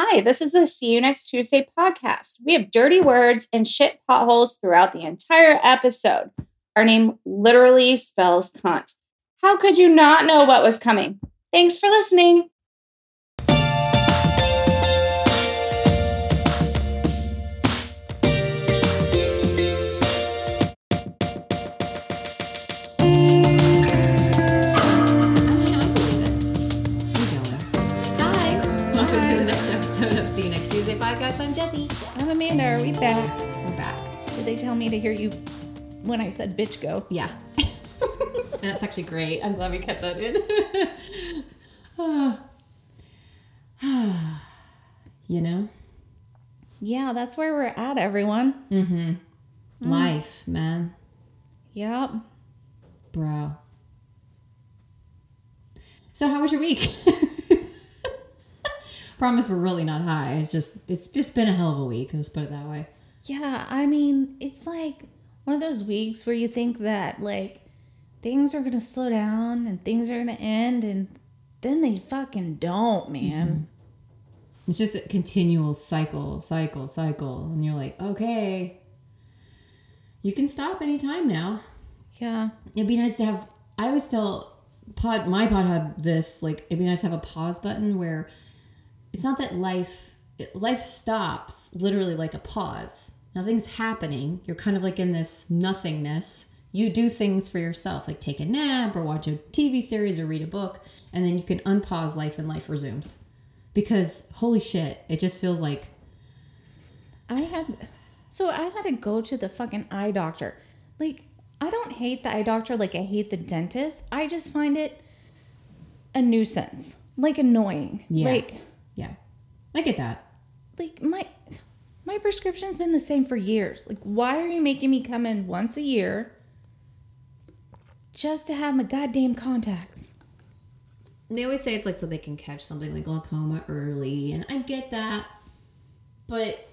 Hi, this is the See You Next Tuesday podcast. We have dirty words and shit potholes throughout the entire episode. Our name literally spells cunt. How could you not know what was coming? Thanks for listening. Tuesday podcast. I'm Jessie. I'm Amanda. Are we back? We're back. Did they tell me to hear you when I said bitch go? Yeah, that's actually great. I'm glad we kept that in. you know, Yeah, that's where we're at, everyone. Mm-hmm. life, man, Yep. bro. So, how was your week? Promise, we're really not high. It's just, it's just been a hell of a week. Let's put it that way. Yeah, I mean, it's like one of those weeks where you think that like things are gonna slow down and things are gonna end, and then they fucking don't, man. Mm-hmm. It's just a continual cycle, cycle, cycle. And you're like, okay, you can stop anytime now. Yeah. It'd be nice to have, I always tell pod, my pod had this, like, it'd be nice to have a pause button where it's not that life, it, life stops literally like a pause. Nothing's happening. You're kind of like in this nothingness. You do things for yourself, like take a nap or watch a TV series or read a book, and then you can unpause life and life resumes. Because holy shit, it just feels like I had so I had to go to the fucking eye doctor. Like I don't hate the eye doctor like I hate the dentist. I just find it a nuisance. Like annoying. Yeah. Like Yeah. I get that. like my my prescription's been the same for years. Like why are you making me come in once a year just to have my goddamn contacts? They always say it's like so they can catch something like glaucoma early, and I get that. But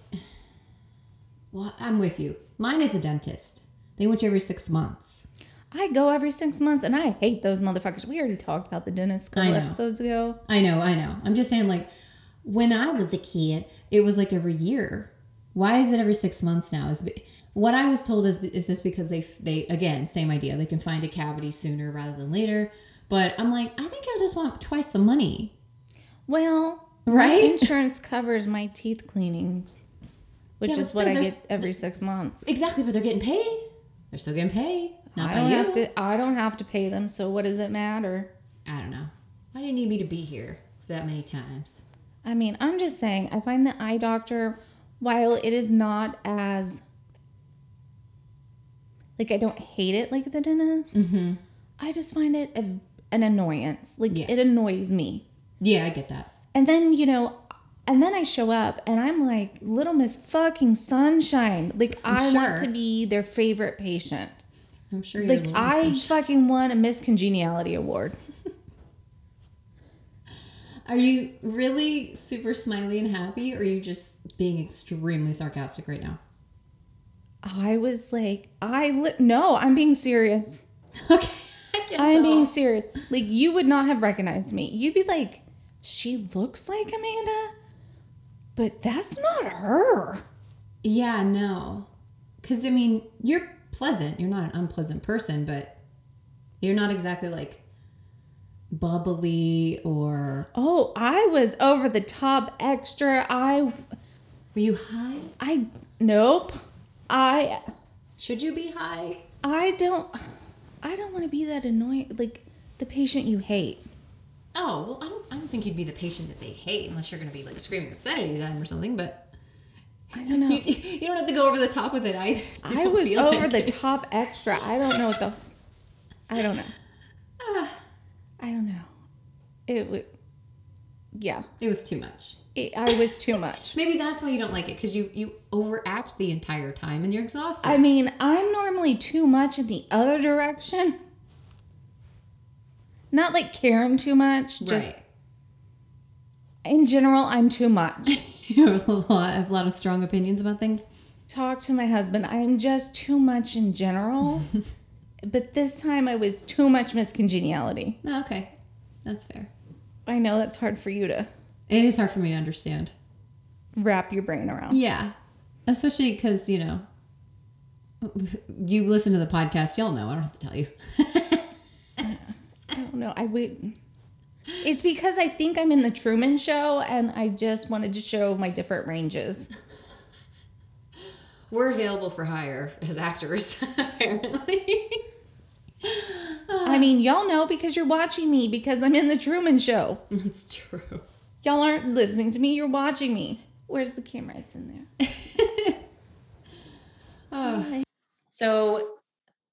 well, I'm with you. Mine is a dentist. They want you every six months. I go every six months and I hate those motherfuckers. We already talked about the dentist a couple episodes ago. I know, I know. I'm just saying, like, when I was a kid, it was like every year. Why is it every six months now? Is what I was told is, is this because they they again same idea. They can find a cavity sooner rather than later. But I'm like, I think I just want twice the money. Well, Right? insurance covers my teeth cleanings, which Yeah, is what I get every six months. Exactly, but they're getting paid. They're still getting paid. Not I by don't you. have to. I don't have to pay them. So what does it matter? I don't know. Why do you need me to be here that many times? I mean, I'm just saying. I find the eye doctor, while it is not as like I don't hate it like the dentist. Mm-hmm. I just find it a, an annoyance. Like Yeah. it annoys me. Yeah, I get that. And then, you know, and then I show up and I'm like, Little Miss fucking Sunshine. Like, I want sure. to be their favorite patient. I'm sure you're Like, I sunshine. fucking won a Miss Congeniality Award. Are you really super smiley and happy, or are you just being extremely sarcastic right now? I was like, I li- no, I'm being serious. Okay, I tell. being serious. Like, you would not have recognized me. You'd be like, she looks like Amanda, but that's not her. Yeah, no, because I mean, you're pleasant. You're not an unpleasant person, but you're not exactly like bubbly or. Oh, I was over the top extra. I, Were you high? I, nope. I, Should you be high? I don't I don't want to be that annoying like the patient you hate. Oh well, I don't. I don't think you'd be the patient that they hate unless you're going to be like screaming obscenities at them or something. But I don't know. you, you don't have to go over the top with it either. I was over like the it. top extra. I don't know what the I don't know. Ah, I don't know. It would yeah. it was too much. It, I was too much. Maybe that's why you don't like it because you you overact the entire time and you're exhausted. I mean, I'm normally too much in the other direction. Not like caring too much, just right. in general, I'm too much. you have a lot, have a lot of strong opinions about things. talk to my husband. I'm just too much in general. but this time I was too much Miss Congeniality. Oh, okay, that's fair. I know that's hard for you to. It is hard for me to understand. wrap your brain around. Yeah. Especially because, you know, you listen to the podcast, y'all know. I don't have to tell you. I don't know. I would. It's because I think I'm in the Truman Show, and I just wanted to show my different ranges. We're available for hire as actors, apparently. I mean, y'all know because you're watching me because I'm in the Truman Show. It's true. Y'all aren't listening to me, you're watching me. Where's the camera? It's in there. Oh, So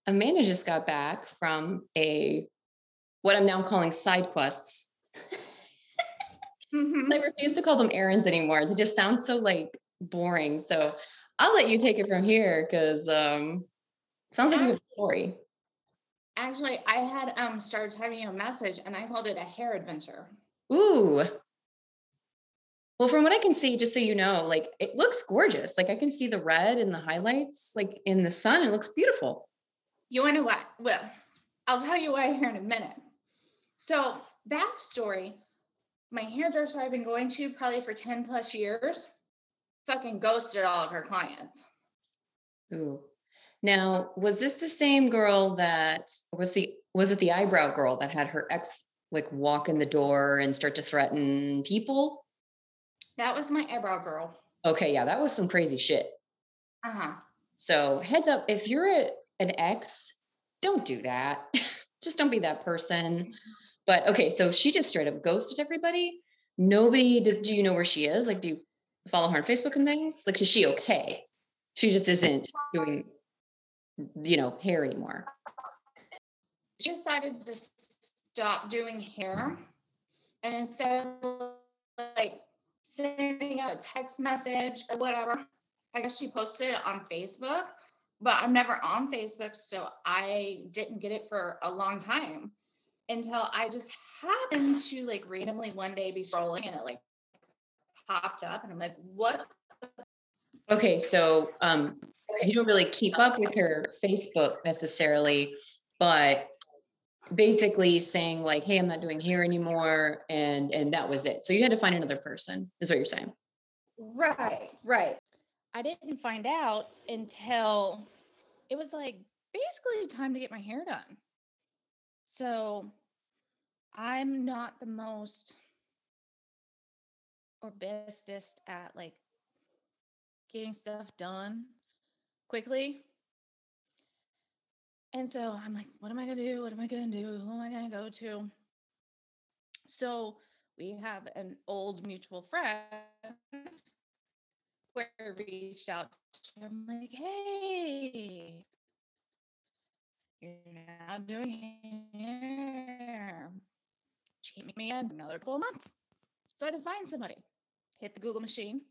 Amanda just got back from a what I'm now calling side quests. Mhm. I refuse to call them errands anymore. They just sound so like boring. So I'll let you take it from here because um sounds like you have a story. Actually, I had um started typing a message and I called it a hair adventure. Ooh. Well, from what I can see, just so you know, like it looks gorgeous. Like I can see the red and the highlights, like in the sun. It looks beautiful. You want to know what? Well, I'll tell you why here in a minute. So, backstory my hairdresser I've been going to probably for 10 plus years fucking ghosted all of her clients. Ooh. Now, was this the same girl that was the was it the eyebrow girl that had her ex like walk in the door and start to threaten people? That was my eyebrow girl. Okay, yeah, that was some crazy shit. Uh huh. So, heads up if you're a, an ex, don't do that. just don't be that person. But okay, so she just straight up ghosted everybody. Nobody did do you know where she is? Like do you follow her on Facebook and things? Like is she okay? She just isn't doing you know, hair anymore. She decided to stop doing hair and instead of like sending out a text message or whatever, I guess she posted it on Facebook, but I'm never on Facebook, so I didn't get it for a long time until I just happened to like randomly one day be scrolling and it like popped up and I'm like, what? Okay, so um you don't really keep up with her Facebook necessarily, but basically saying like, "Hey, I'm not doing hair anymore," and and that was it. So you had to find another person, is what you're saying. Right, right. I didn't find out until it was like basically time to get my hair done. So I'm not the most or bestest at like getting stuff done quickly. And so I'm like, what am I gonna do? What am I gonna do? Who am I gonna go to? So we have an old mutual friend where I reached out to him like, hey, you're now doing hair. Keep me in another couple months. So I had to find somebody. Hit the Google machine,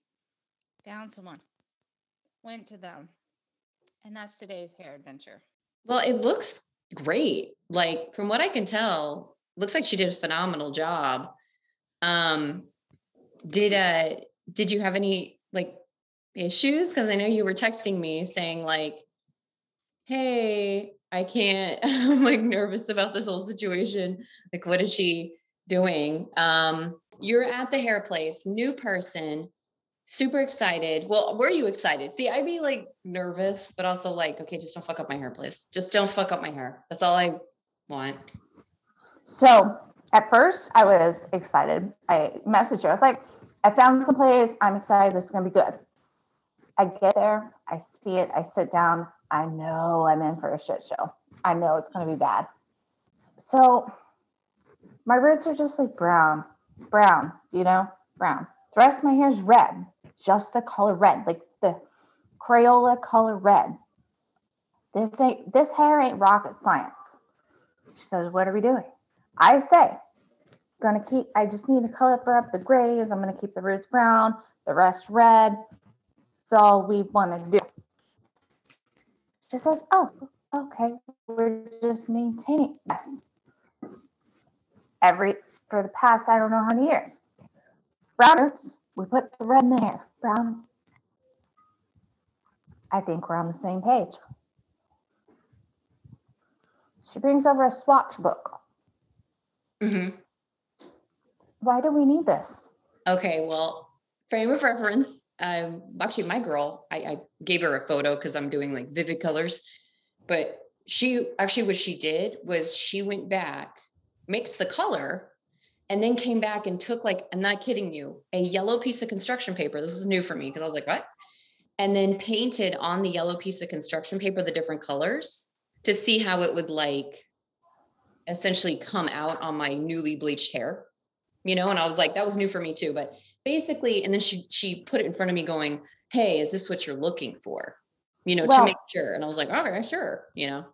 found someone, went to them. And that's today's hair adventure. Well, it looks great. Like from what I can tell, looks like she did a phenomenal job. Um did uh did you have any like issues because I know you were texting me saying like hey, I can't I'm like nervous about this whole situation. Like what is she doing? Um you're at the hair place, new person, super excited. Well, were you excited? See, I'd be like nervous, but also like, okay, just don't fuck up my hair, please. Just don't fuck up my hair. That's all I want. So at first, I was excited. I messaged her. I was like, I found some place. I'm excited. This is going to be good. I get there. I see it. I sit down. I know I'm in for a shit show. I know it's going to be bad. So my roots are just like brown, brown, do you know? Brown. The rest of my hair is red, just the color red, like the Crayola color red. This ain't this hair ain't rocket science. She says, What are we doing? I say, gonna keep I just need to color up the grays. I'm gonna keep the roots brown, the rest red. That's all we want to do. She says, Oh, okay. We're just maintaining. Yes. Every for the past I don't know how many years. Brown roots, we put the red in the hair. Brown. I think we're on the same page. She brings over a swatch book. hmm Why do we need this? Okay, well, frame of reference. Um, actually, my girl, I, I gave her a photo because I'm doing like vivid colors, but she actually what she did was she went back, mixed the color, and then came back and took like I'm not kidding you, a yellow piece of construction paper. This is new for me because I was like, what? And then painted on the yellow piece of construction paper the different colors to see how it would like essentially come out on my newly bleached hair you know and i was like that was new for me too but basically and then she she put it in front of me going hey is this what you're looking for you know Well- to make sure and i was like okay sure you know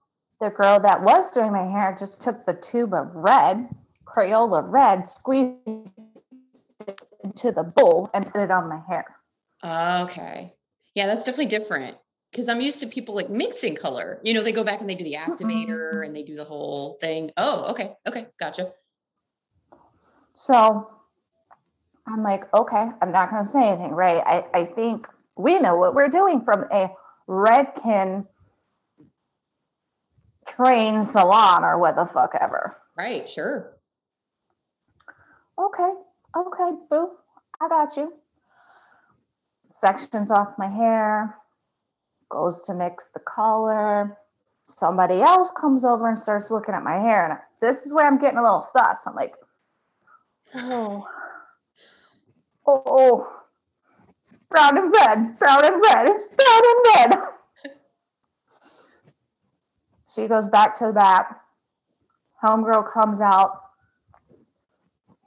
The girl that was doing my hair just took the tube of red, Crayola red, squeezed it into the bowl and put it on my hair. okay. Yeah that's definitely different. Because i'm used to people like mixing color. You know they go back and they do the activator and they do the whole thing. Oh okay okay gotcha. So I'm like, okay, I'm not going to say anything, right? I, I think we know what we're doing from a Redken train salon or what the fuck ever. right sure Okay, okay, boo, I got you. Sections off my hair, goes to mix the color. Somebody else comes over and starts looking at my hair, and this is where I'm getting a little sus. I'm like, oh, oh, oh, brown and red, brown and red, brown and red. She goes back to the back. Homegirl comes out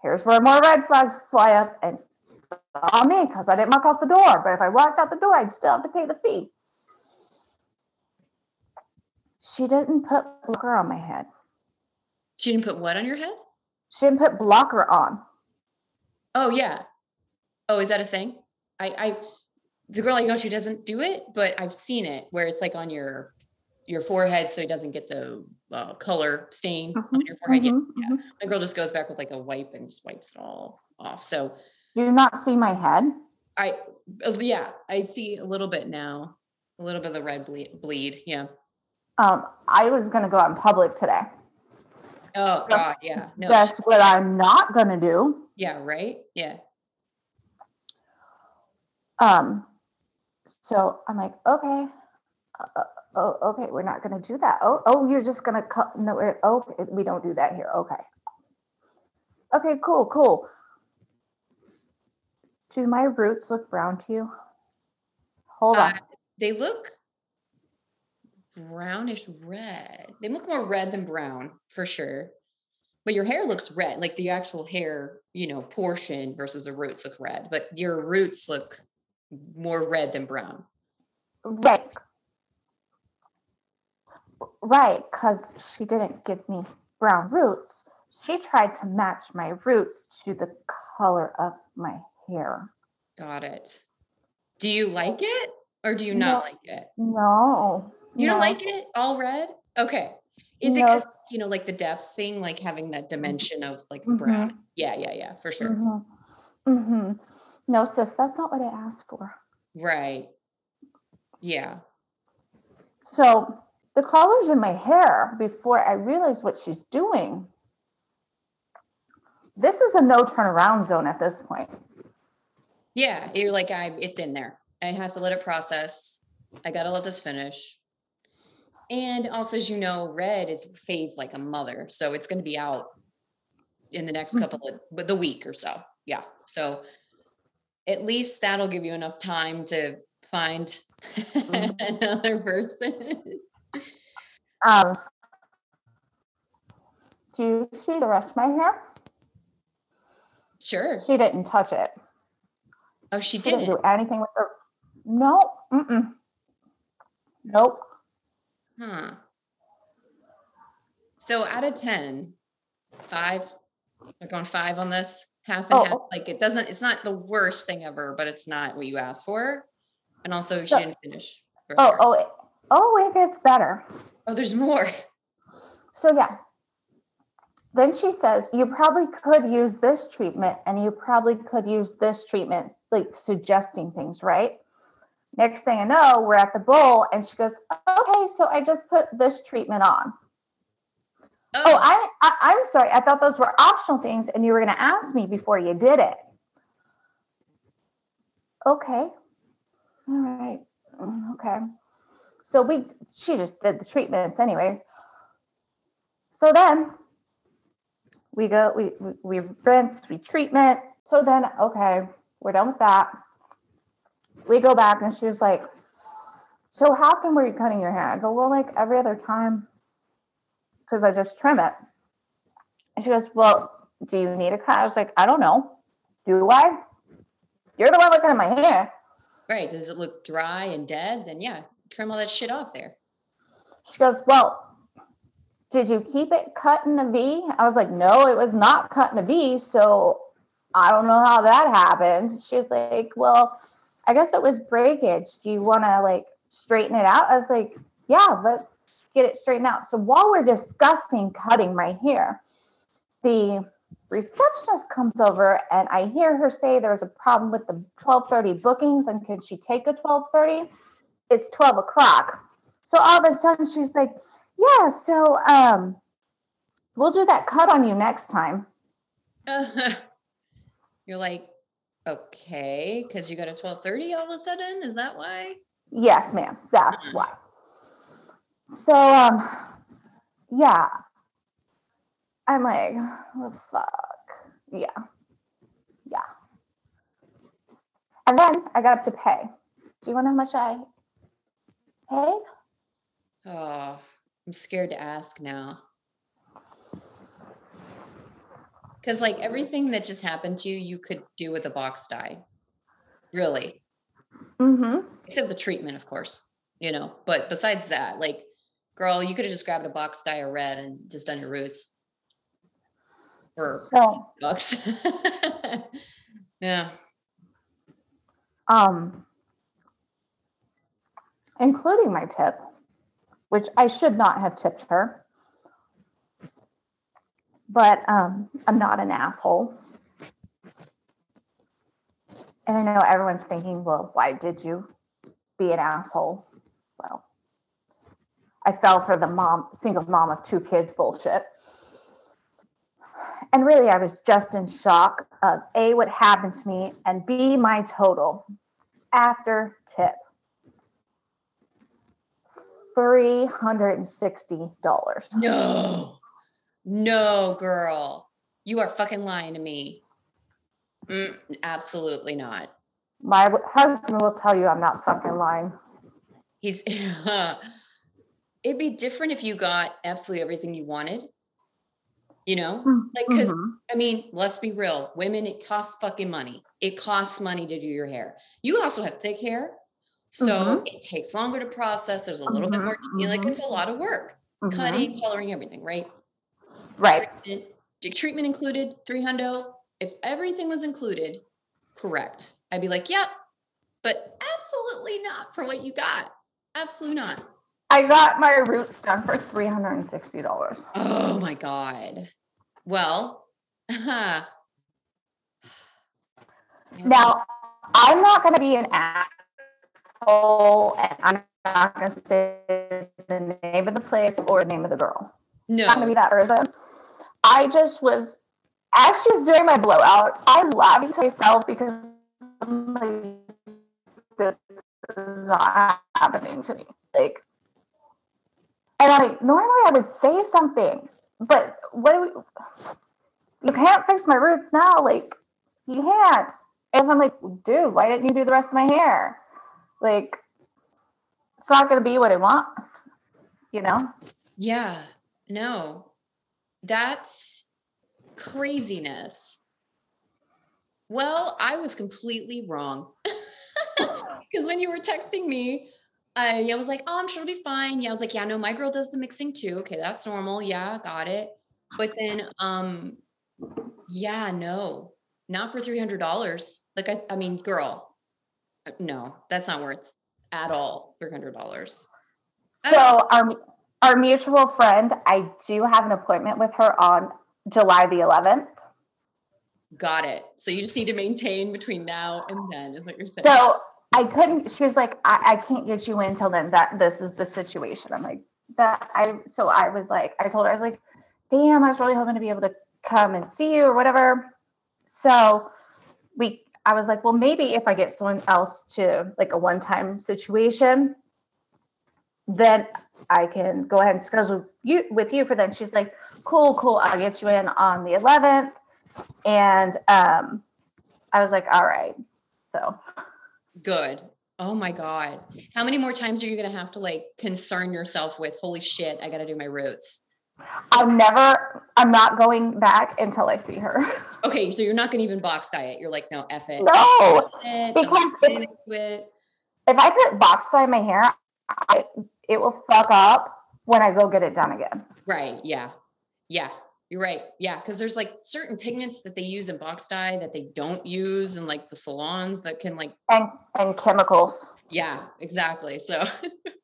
here's where more red flags fly up and on me because I didn't mark out the door. But if I walked out the door, I'd still have to pay the fee. She didn't put blocker on my head. she didn't put what on your head She didn't put blocker on. Oh yeah. Oh, is that a thing? I, I, the girl I go to doesn't do it, but I've seen it where it's like on your, your forehead, so it doesn't get the uh, color stain on your forehead. Yeah, Mhm, yeah. mhm. My girl just goes back with like a wipe and just wipes it all off. So Do you not see my head? I, uh, yeah, I see a little bit now, a little bit of the red bleed. bleed. Yeah. Um, I was going to go out in public today. Oh God, yeah. No. Guess what I'm not going to do? Yeah. Right. Yeah. Um, so I'm like, okay, uh, uh, oh, okay, we're not going to do that. Oh, oh, you're just going to cut. No, we're, okay, we don't do that here. Okay. Okay, cool, cool. Do my roots look brown to you? Hold on. Uh, they look brownish red. They look more red than brown for sure. But your hair looks red, like the actual hair, you know, portion versus the roots look red. But your roots look more red than brown. Right. Right, because she didn't give me brown roots. She tried to match my roots to the color of my hair. Got it. Do you like it or do you not like it? No. You don't like it all red? Okay. Is it No. 'cause, you know, like the depth thing, like having that dimension of like the brown? Yeah, yeah, yeah, for sure. Mm-hmm. Mm-hmm. No, sis, that's not what I asked for. Right. Yeah. So the colors in my hair before I realized what she's doing. This is a no turnaround zone at this point. Yeah, you're like, I it's in there. I have to let it process. I gotta let this finish. And also, as you know, red is fades like a mother. So it's gonna be out in the next Mhm. couple of but the week or so. Yeah. So at least that'll give you enough time to find another person. Um, do you see the rest of my hair? sure. She didn't touch it. Oh, she She didn't didn't. do anything with her. No. Mm-mm. Nope. Huh. So out of 10, five, we're going five on this, half and Oh, half. Like it doesn't, it's not the worst thing ever, but it's not what you asked for. And also she So- didn't finish. Oh, oh, it, oh, it gets better. Oh, there's more. So yeah. Then she says, you probably could use this treatment and you probably could use this treatment, like suggesting things, right? Next thing I know, we're at the bowl and she goes, okay, so I just put this treatment on. Oh, I, I I'm sorry. I thought those were optional things and you were going to ask me before you did it. okay. All right. Mm, Okay. So we, she just did the treatments anyways. So then we go, we, we, rinse, we treatment. So then, okay, we're done with that. We go back and she was like, so how often were you cutting your hair? I go, well, like every other time because I just trim it. And she goes, well, do you need a cut? I was like, I don't know. Do I? You're the one looking at my hair. Right. Does it look dry and dead? Then yeah, trim all that shit off there. She goes, Well, did you keep it cut in a V? I was like, No, it was not cut in a V. So I don't know how that happened. She's like, Well, I guess it was breakage. Do you want to like straighten it out? I was like, Yeah, let's get it straightened out. So while we're discussing cutting my hair, the receptionist comes over and I hear her say there was a problem with the 1230 bookings and could she take a 1230? It's 12 o'clock. So all of a sudden she's like, yeah, so um, we'll do that cut on you next time. You're like, okay, because you got a 1230 all of a sudden. Is that why? Yes, ma'am. That's why. So um, yeah. I'm like, the fuck. Yeah. Yeah. And then I got up to pay. Do you want to know how much I paid? Oh, I'm scared to ask now. Because like everything that just happened to you, you could do with a box dye. Really. Mm-hmm. Except the treatment, of course. You know, but besides that, like, girl, you could have just grabbed a box dye or red and just done your roots. For So bucks. yeah. um including my tip, which I should not have tipped her. But um I'm not an asshole. And I know everyone's thinking, well, why did you be an asshole? Well, I fell for the mom, single mom of two kids bullshit. And really, I was just in shock of A, what happened to me, and B, my total after tip $360. No. No, girl. You are fucking lying to me. Mm, absolutely not. My husband will tell you I'm not fucking lying. He's it'd be different if you got absolutely everything you wanted. You know? Like because Mhm. I mean, let's be real. Women, it costs fucking money. It costs money to do your hair. You also have thick hair. So Mhm. it takes longer to process. There's a little bit Mhm, more, you know, like it's a lot of work. Mhm. Cutting, coloring, everything, right? Right. Treatment, treatment included, three hundo. If everything was included, correct. I'd be like, yep, but absolutely not for what you got. Absolutely not. I got my roots done for $360. Oh my God. Well, Now, I'm not going to be an and I'm not going to say the name of the place or the name of the girl. I'm not going to be that person. I just was, as she was doing my blowout, I was laughing to myself because I'm like, this is not happening to me. Like, and like, normally I would say something, but what do we, you can't fix my roots now. Like, you can't. And I'm like, dude, why didn't you do the rest of my hair? Like, it's not going to be what I want, you know? yeah, no. That's craziness. Well, I was completely wrong. Because when you were texting me, I, I was like, oh, I'm sure it'll be fine. Yeah, I was like, yeah, no, my girl does the mixing too. Okay, that's normal. Yeah, got it. But then, um, yeah, no, not for three hundred dollars. Like, I, I mean, girl, Uh, no, that's not worth at all three hundred dollars. So our our mutual friend, I do have an appointment with her on July the 11th. Got it. So you just need to maintain between now and then, is what you're saying. So I couldn't. She was like, I, I can't get you in till then. That this is the situation. I'm like that. I so I was like, I told her I was like, damn, I was really hoping to be able to come and see you or whatever. So we, I was like, well, maybe if I get someone else to like a one time situation, then I can go ahead and schedule you with you for then. She's like, cool, cool. I'll get you in on the 11th. And um, I was like, all right. So Good. Oh my God. How many more times are you going to have to like concern yourself with, holy shit, I got to do my roots? I'm never, I'm not going back until I see her. Okay. So you're not going to even box diet. You're like, no, F it. No, It, because don't do it's- anything to it. if I put box dye in my hair, I, it will fuck up when I go get it done again. Right. Yeah. Yeah. You're right. Yeah. Cause there's like certain pigments that they use in box dye that they don't use in like the salons that can like, And and chemicals. yeah, exactly. So,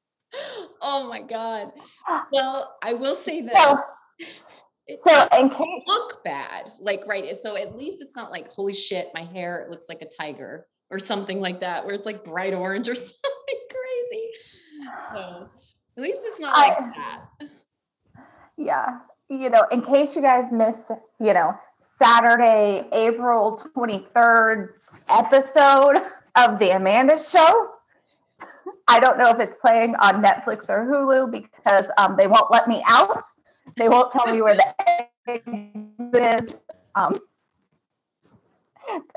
oh my God. Ah. Well, I will say that So, it so in case look bad. Like, right. So at least it's not like, holy shit, my hair looks like a tiger or something like that, where it's like bright orange or something crazy. So at least it's not like I- that. yeah, you know, in case you guys missed, you know, Saturday, April 23rd episode of the Amanda Show. I don't know if it's playing on Netflix or Hulu because um, they won't let me out. They won't tell me where the exit is. Um,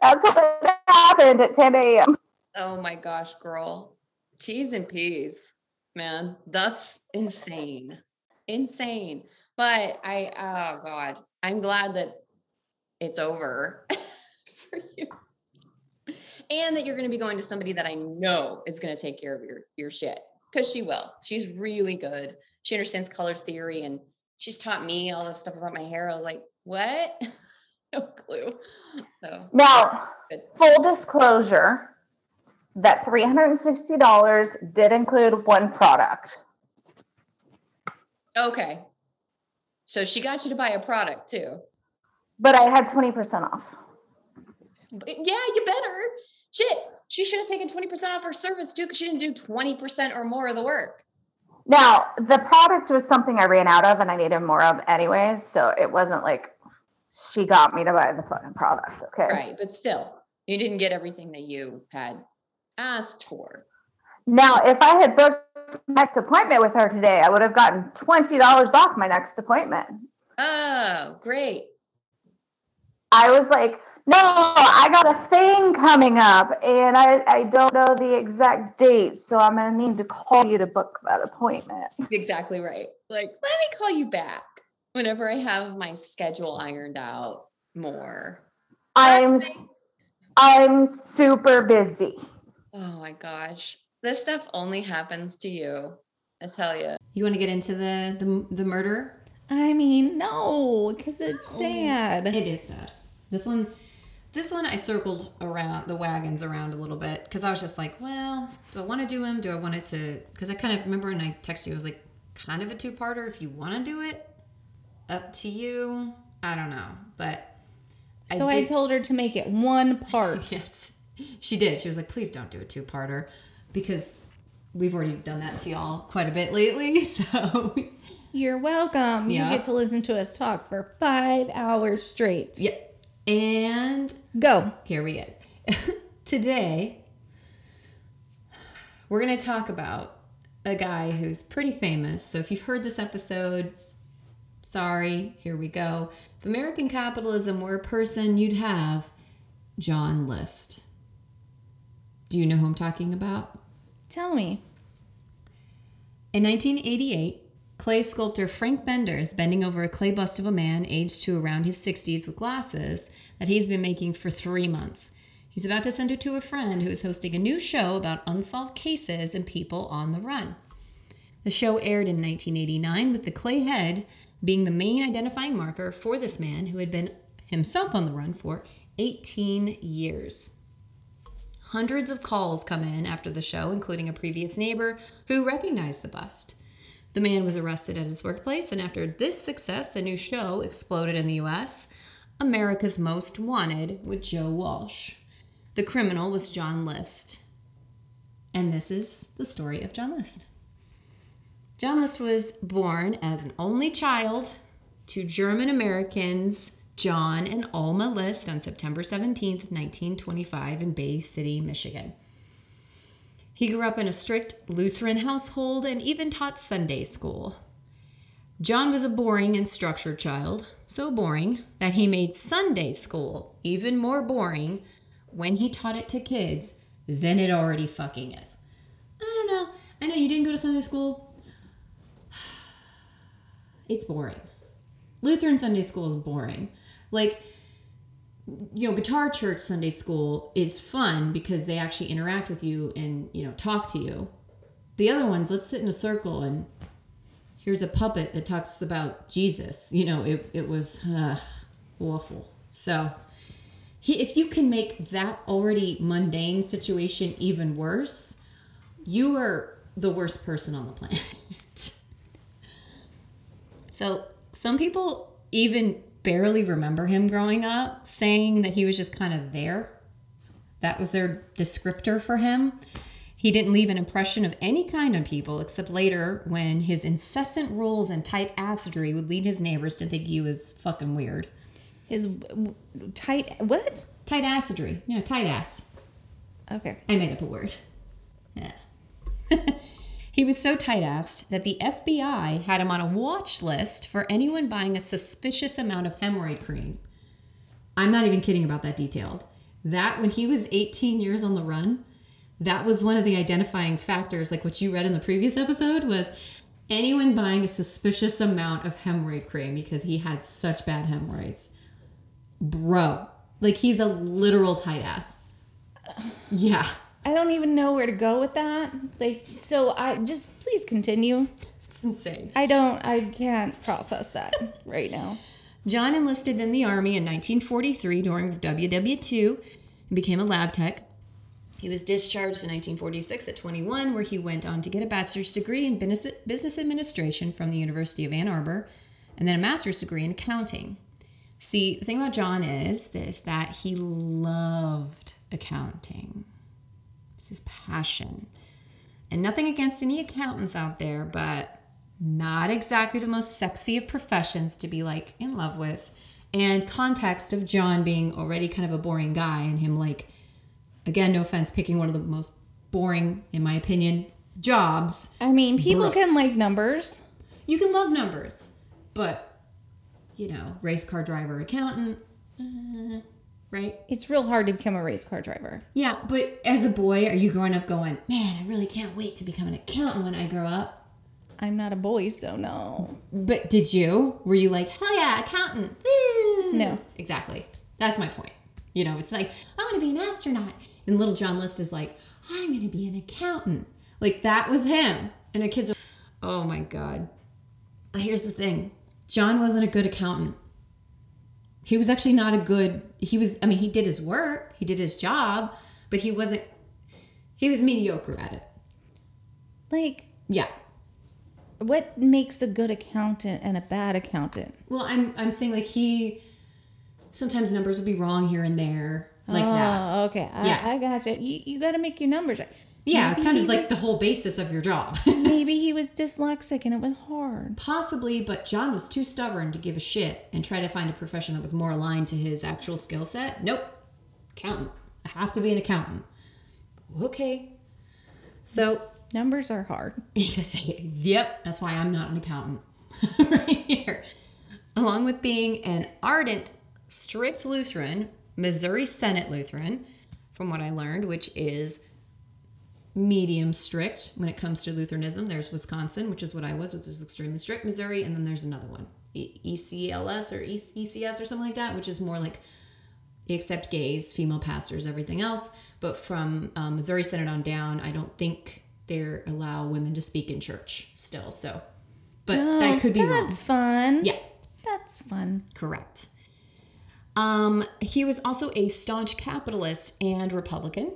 that's what happened at 10 a.m. Oh my gosh, girl. T's and P's, man. That's insane. Insane. But I, oh God, I'm glad that it's over for you. And that you're going to be going to somebody that I know is going to take care of your, your shit. Cause she will. She's really good. She understands color theory and she's taught me all this stuff about my hair. I was like, what? no clue. So Now, Good. full disclosure that $360 did include one product. Okay. So she got you to buy a product too. but I had 20% off. Yeah, you better. Shit. She should have taken 20% off her service too, because she didn't do 20% or more of the work. Now, the product was something I ran out of and I needed more of anyways. So it wasn't like she got me to buy the fucking product. Okay. Right. But still, you didn't get everything that you had asked for. Now, if I had booked my next appointment with her today, I would have gotten $20 off my next appointment. Oh, great. I was like, no, I got a thing coming up and I, I don't know the exact date. So I'm going to need to call you to book that appointment. Exactly right. Like, let me call you back whenever I have my schedule ironed out more. I'm, I'm super busy. Oh my gosh. This stuff only happens to you. I tell you. You want to get into the the, the murder? I mean, no, because it's sad. It is sad. This one, this one, I circled around the wagons around a little bit because I was just like, well, do I want to do him? Do I want it to? Because I kind of remember when I texted you, I was like, kind of a two parter. If you want to do it, up to you. I don't know, but so I, did- told her to make it one part. Yes, she did. She was like, please don't do a two parter because we've already done that to y'all quite a bit lately. So, You're welcome. Yeah. You get to listen to us talk for five hours straight. yeah. And Go. here we go. Today, we're going to talk about a guy who's pretty famous. So if you've heard this episode, sorry, here we go. If American capitalism were a person, you'd have John List. Do you know who I'm talking about? Tell me. In 1988, clay sculptor Frank Bender is bending over a clay bust of a man aged to around his 60s with glasses that he's been making for three months. He's about to send it to a friend who is hosting a new show about unsolved cases and people on the run. The show aired in 1989 with the clay head being the main identifying marker for this man who had been himself on the run for 18 years. Hundreds of calls come in after the show, including a previous neighbor who recognized the bust. The man was arrested at his workplace, and after this success, a new show exploded in the US America's Most Wanted with Joe Walsh. The criminal was John List. And this is the story of John List. John List was born as an only child to German Americans John and Alma List on September 17th, 1925, in Bay City, Michigan. He grew up in a strict Lutheran household and even taught Sunday school. John was a boring and structured child, so boring that he made Sunday school even more boring when he taught it to kids than it already fucking is. I don't know. I know you didn't go to Sunday school. It's boring. Lutheran Sunday school is boring. Like, you know, guitar church Sunday school is fun because they actually interact with you and, you know, talk to you. The other ones, let's sit in a circle and here's a puppet that talks about Jesus. You know, it, it was uh, awful. So, he, if you can make that already mundane situation even worse, you are the worst person on the planet. so, some people even barely remember him growing up, saying that he was just kind of there. That was their descriptor for him. He didn't leave an impression of any kind on people, except later when his incessant rules and tight assery would lead his neighbors to think he was fucking weird. Is w- tight. What? Tight assery. No, tight ass. Okay. I made up a word. Yeah. he was so tight assed that the FBI had him on a watch list for anyone buying a suspicious amount of hemorrhoid cream. I'm not even kidding about that detailed. That when he was 18 years on the run, that was one of the identifying factors, like what you read in the previous episode, was anyone buying a suspicious amount of hemorrhoid cream because he had such bad hemorrhoids. Bro, like he's a literal tight ass. Yeah. I don't even know where to go with that. Like, so I just please continue. It's insane. I don't. I can't process that right now. John enlisted in the Army in 1943 during WW2 and became a lab tech. He was discharged in 1946 at 21, where he went on to get a bachelor's degree in business business administration from the University of Ann Arbor and then a master's degree in accounting. See, the thing about John is this that he loved accounting. It's his passion. And nothing against any accountants out there, but not exactly the most sexy of professions to be like in love with. And context of John being already kind of a boring guy and him like again, no offense, picking one of the most boring, in my opinion, jobs. I mean, people Bro. can like numbers. You can love numbers, but you know, race car driver, accountant, uh, right? It's real hard to become a race car driver. Yeah, but as a boy, are you growing up going, man, I really can't wait to become an accountant when I grow up? I'm not a boy, so no. But did you? Were you like, hell yeah, accountant? Woo!" No. Exactly. That's my point. You know, it's like, I want to be an astronaut. And little John List is like, I'm going to be an accountant. Like, that was him. And the kids are, oh my God. But here's the thing John wasn't a good accountant. He was actually not a good, he was, I mean, he did his work, he did his job, but he wasn't, he was mediocre at it. Like, Yeah. what makes a good accountant and a bad accountant? Well, I'm I'm saying like he sometimes numbers will be wrong here and there, like that. Oh, okay. I, Yeah. I gotcha. You, you got to make your numbers right. Yeah, it's kind of like was- the whole basis of your job. Maybe he was dyslexic and it was hard. Possibly, but John was too stubborn to give a shit and try to find a profession that was more aligned to his actual skill set. Nope. Accountant. I have to be an accountant. Okay. So Numbers are hard. yep, that's why I'm not an accountant. right here. Along with being an ardent, strict Lutheran, Missouri Synod Lutheran, from what I learned, which is medium strict when it comes to Lutheranism. There's Wisconsin, which is what I was, which is extremely strict, Missouri, and then there's another one, ECLS or ECS or something like that, which is more like they accept gays, female pastors, everything else. But from um, Missouri Synod on down, I don't think they allow women to speak in church still. So, but that could be wrong. That's fun. Yeah, That's fun. correct. Um, he was also a staunch capitalist and Republican.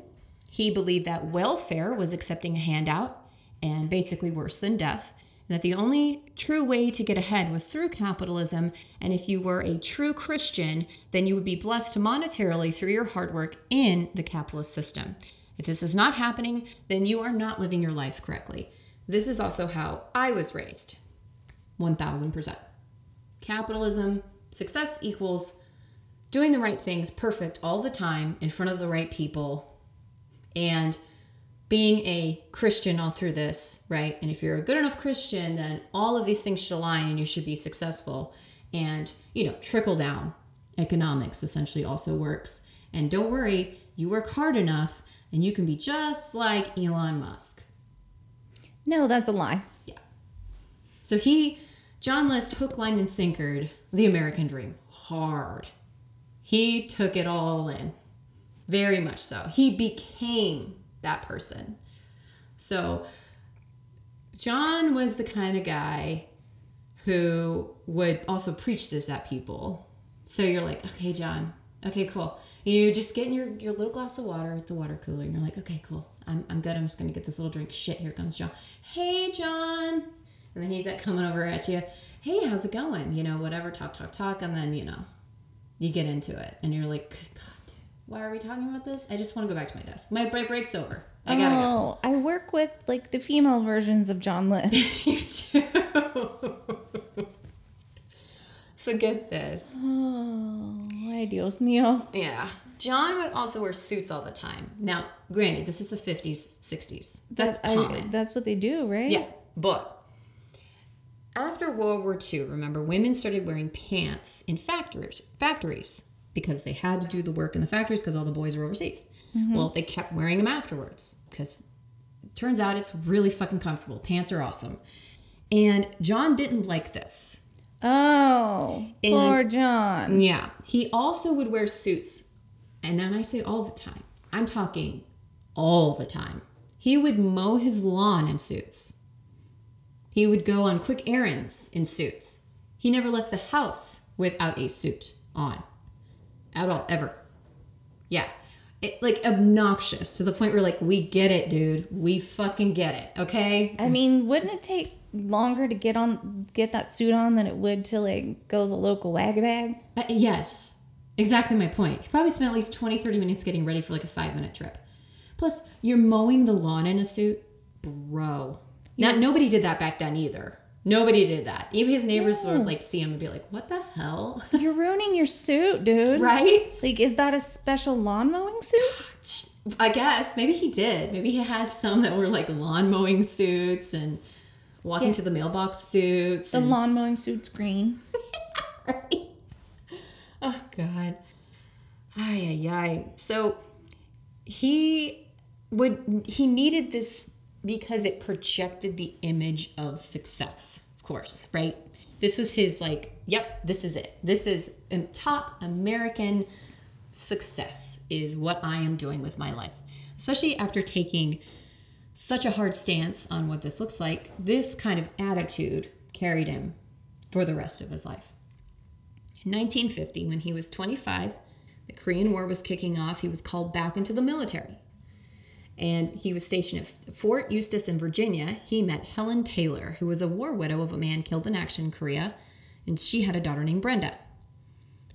He believed that welfare was accepting a handout and basically worse than death, and that the only true way to get ahead was through capitalism. And if you were a true Christian, then you would be blessed monetarily through your hard work in the capitalist system. If this is not happening, then you are not living your life correctly. This is also how I was raised 1000%. Capitalism, success equals doing the right things perfect all the time in front of the right people and being a Christian all through this, right? And if you're a good enough Christian, then all of these things should align and you should be successful. And, you know, trickle down economics essentially also works. And don't worry, you work hard enough and you can be just like Elon Musk. No, that's a lie. Yeah. So he, John List, hook, line, and sinkered the American dream hard. He took it all in, very much so. He became that person. So John was the kind of guy who would also preach this at people. So you're like, okay, John, okay, cool. You're just getting your, your little glass of water at the water cooler, and you're like, okay, cool. I'm, I'm good. I'm just going to get this little drink. Shit, here comes John. Hey, John. And then he's like coming over at you. Hey, how's it going? You know, whatever, talk, talk, talk. And then, you know, you get into it and you're like, good God, why are we talking about this? I just want to go back to my desk. My break break's over. I gotta oh, I work with like the female versions of John List. you too. so get this. oh, ay Dios mío. Yeah. John would also wear suits all the time. Now, granted, this is the 50s, 60s. That's I- common. that's what they do, right? Yeah, but after World War II, remember, women started wearing pants in factories, factories because they had to do the work in the factories because all the boys were overseas. Mm-hmm. Well, they kept wearing them afterwards because it turns out it's really fucking comfortable. Pants are awesome. And John didn't like this. Oh, And- poor John. Yeah. He also would wear suits. And then I say all the time, I'm talking all the time. He would mow his lawn in suits. He would go on quick errands in suits. He never left the house without a suit on at all, ever. Yeah. It, like obnoxious to the point where, like, we get it, dude. We fucking get it, okay? I mean, wouldn't it take longer to get on get that suit on than it would to like go the local wag bag? Uh, yes, exactly my point. You probably spent at least 20, 30 minutes getting ready for like a five minute trip. Plus, you're mowing the lawn in a suit, bro. Now, nobody did that back then either. Nobody did that. Even his neighbors would like see him and be like, "What the hell?" You're ruining your suit, dude. right? Like, is that a special lawn mowing suit? I guess maybe he did. Maybe he had some that were like lawn mowing suits and walking Yeah. to the mailbox suits. The and- lawn mowing suit's green. right? Oh God. Ay ay ay. So he would he needed this because it projected the image of success, of course, right? This was his like, yep, this is it. This is top American success is what I am doing with my life. Especially after taking such a hard stance on what this looks like, this kind of attitude carried him for the rest of his life. In 1950, when he was 25, the Korean War was kicking off. He was called back into the military. And he was stationed at Fort Eustis in Virginia. He met Helen Taylor, who was a war widow of a man killed in action in Korea, and she had a daughter named Brenda.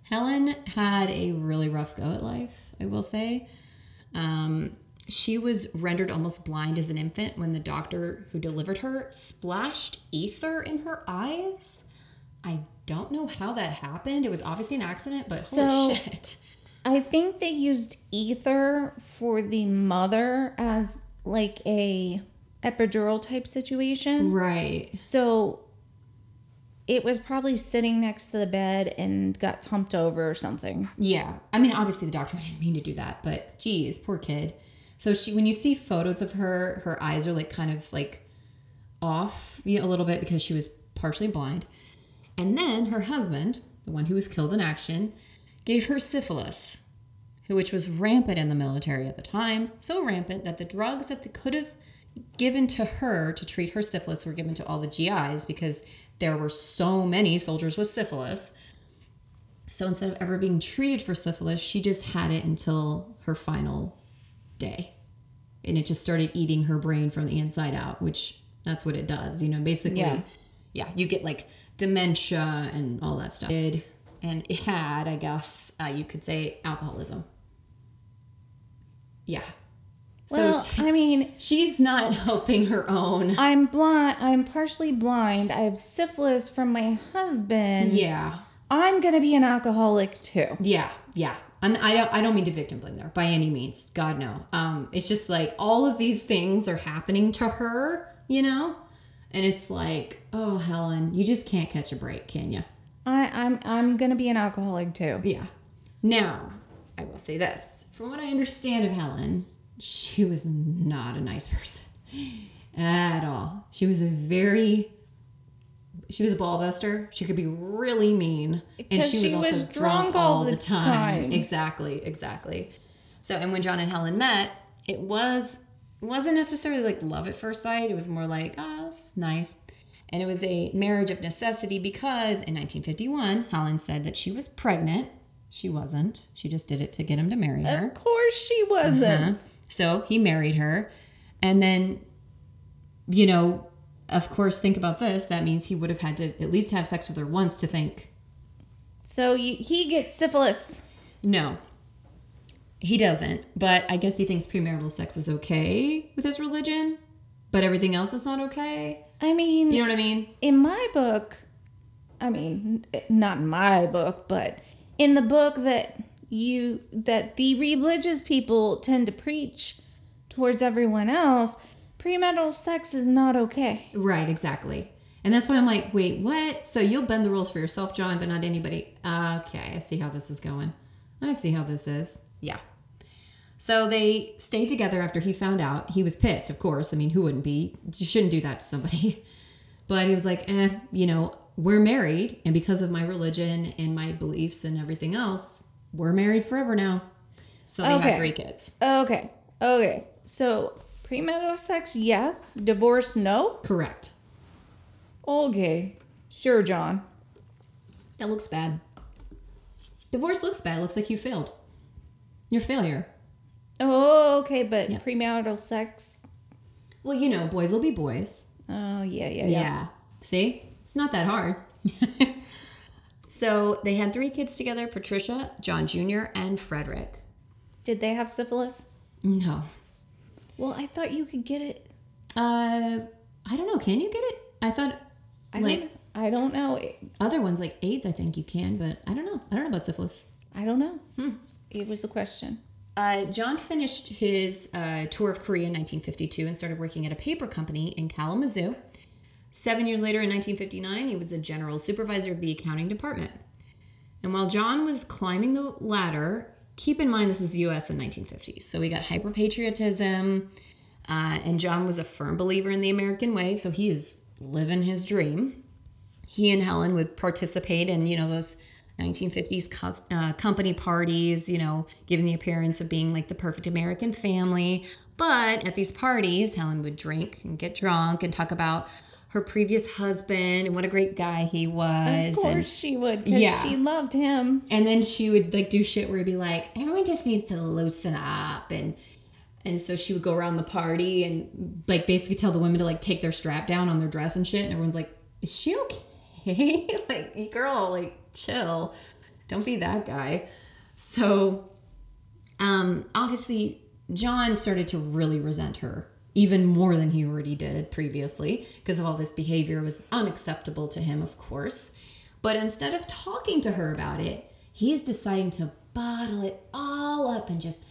Helen had a really rough go at life, I will say. Um, she was rendered almost blind as an infant when the doctor who delivered her splashed ether in her eyes. I don't know how that happened. It was obviously an accident, but So- holy shit. I think they used ether for the mother as like a epidural type situation. Right. So it was probably sitting next to the bed and got tumped over or something. Yeah. I mean, obviously the doctor didn't mean to do that, but geez, poor kid. So she, when you see photos of her, her eyes are like kind of like off a little bit because she was partially blind. And then her husband, the one who was killed in action, gave her syphilis, which was rampant in the military at the time. So rampant that the drugs that they could have given to her to treat her syphilis were given to all the GIs because there were so many soldiers with syphilis. So instead of ever being treated for syphilis, she just had it until her final day. And it just started eating her brain from the inside out, which that's what it does. You know, basically, Yeah. yeah, you get like dementia and all that stuff. It- And had, I guess, uh, you could say alcoholism. Yeah. So Well, she- I mean, she's not helping her own. I'm blind. I'm partially blind. I have syphilis from my husband. Yeah. I'm gonna be an alcoholic too. Yeah, yeah. And I don't I don't mean to victim blame there by any means. God no. Um it's just like all of these things are happening to her, you know? And it's like, oh Helen, you just can't catch a break, can you? I, I'm I'm gonna be an alcoholic too. Yeah. Now, I will say this. From what I understand of Helen, she was not a nice person at all. She was a very she was a ball buster. She could be really mean. And she was she also drunk, drunk all all the the time. time. Exactly, exactly. So and when John and Helen met, it was it wasn't necessarily like love at first sight. It was more like, oh, it's nice. And it was a marriage of necessity because in 1951, Helen said that she was pregnant. She wasn't. She just did it to get him to marry her. Of course she wasn't. Uh-huh. So he married her. And then, you know, of course, think about this. That means he would have had to at least have sex with her once to think, So you, he gets syphilis. no, he doesn't. But I guess he thinks premarital sex is okay with his religion, but everything else is not okay. I mean, You know what I mean? in my book, I mean, not in my book, but in the book that you that the religious people tend to preach towards everyone else, premarital sex is not okay. Right, exactly. And that's why I'm like, wait, what? So you'll bend the rules for yourself, John, but not anybody. Okay, I see how this is going. I see how this is. Yeah. So they stayed together after he found out. He was pissed, of course. I mean, who wouldn't be? You shouldn't do that to somebody. But he was like, eh, you know, we're married. And because of my religion and my beliefs and everything else, we're married forever now. So they Okay. had three kids. Okay, okay. So premarital sex, yes. Divorce, no. Correct. Okay, sure, John. That looks bad. Divorce looks bad. It looks like you failed. You're failure. Oh, okay, but Yeah. premarital sex. Well, you know, boys will be boys. Oh, yeah, yeah, Yeah. yeah. See? It's not that hard. so they had three kids together Patricia, John Jr., and Frederick. Did they have syphilis? No. Well, I thought you could get it. Uh, I don't know. Can you get it? I thought, I like, don't. I don't know. other ones like AIDS, I think you can, but I don't know. I don't know about syphilis. I don't know. Hmm. It was a question. Uh, John finished his uh, tour of Korea in 1952 and started working at a paper company in Kalamazoo. Seven years later, in 1959, he was the general supervisor of the accounting department. And while John was climbing the ladder, keep in mind this is the U.S. in 1950s, so we got hyper patriotism, uh, and John was a firm believer in the American way, so he is living his dream. He and Helen would participate in, you know, those 1950s cos- uh, company parties, you know, giving the appearance of being like the perfect American family. But at these parties, Helen would drink and get drunk and talk about her previous husband and what a great guy he was. Of course and, she would, because Yeah. she loved him. and then she would like do shit where it'd be like, everyone just needs to loosen up and and so she would go around the party and like basically tell the women to like take their strap down on their dress and shit. And everyone's like, is she okay? like, girl, like chill. Don't be that guy. So um obviously John started to really resent her even more than he already did previously because of all this behavior was unacceptable to him, of course. But instead of talking to her about it, he's deciding to bottle it all up and just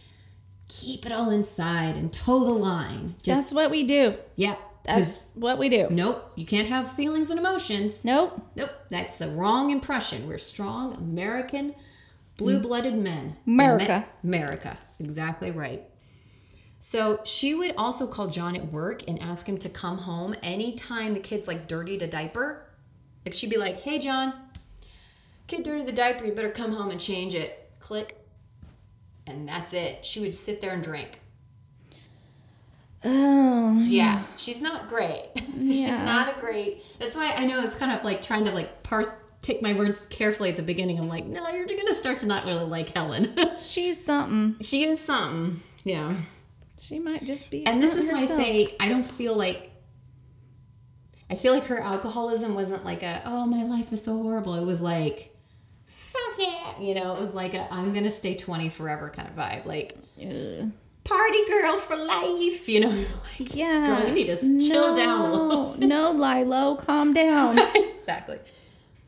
keep it all inside and toe the line. Just That's what we do. yeah. That's what we do. nope, you can't have feelings and emotions. Nope. Nope, that's the wrong impression. We're strong American, blue-blooded men. America. America. Exactly right. So she would also call John at work and ask him to come home anytime the kid's like dirtied a diaper. Like she'd be like, "Hey, John, kid dirtied the diaper. You better come home and change it." Click, and that's it. She would sit there and drink. Oh, Yeah, she's not great. she's not a great. That's why I know it's kind of like trying to like parse, take my words carefully at the beginning. I'm like, no, you're gonna start to not really like Helen. she's something. she is something. Yeah. She might just be. And this is why I say I don't feel like. I feel like her alcoholism wasn't like a oh my life is so horrible. It was like, fuck yeah, you know. It was like a I'm gonna stay 20 forever kind of vibe. Like. Party girl for life, you know. Like Yeah. Girl, you need to chill down a little. no, no, Lilo, calm down. exactly.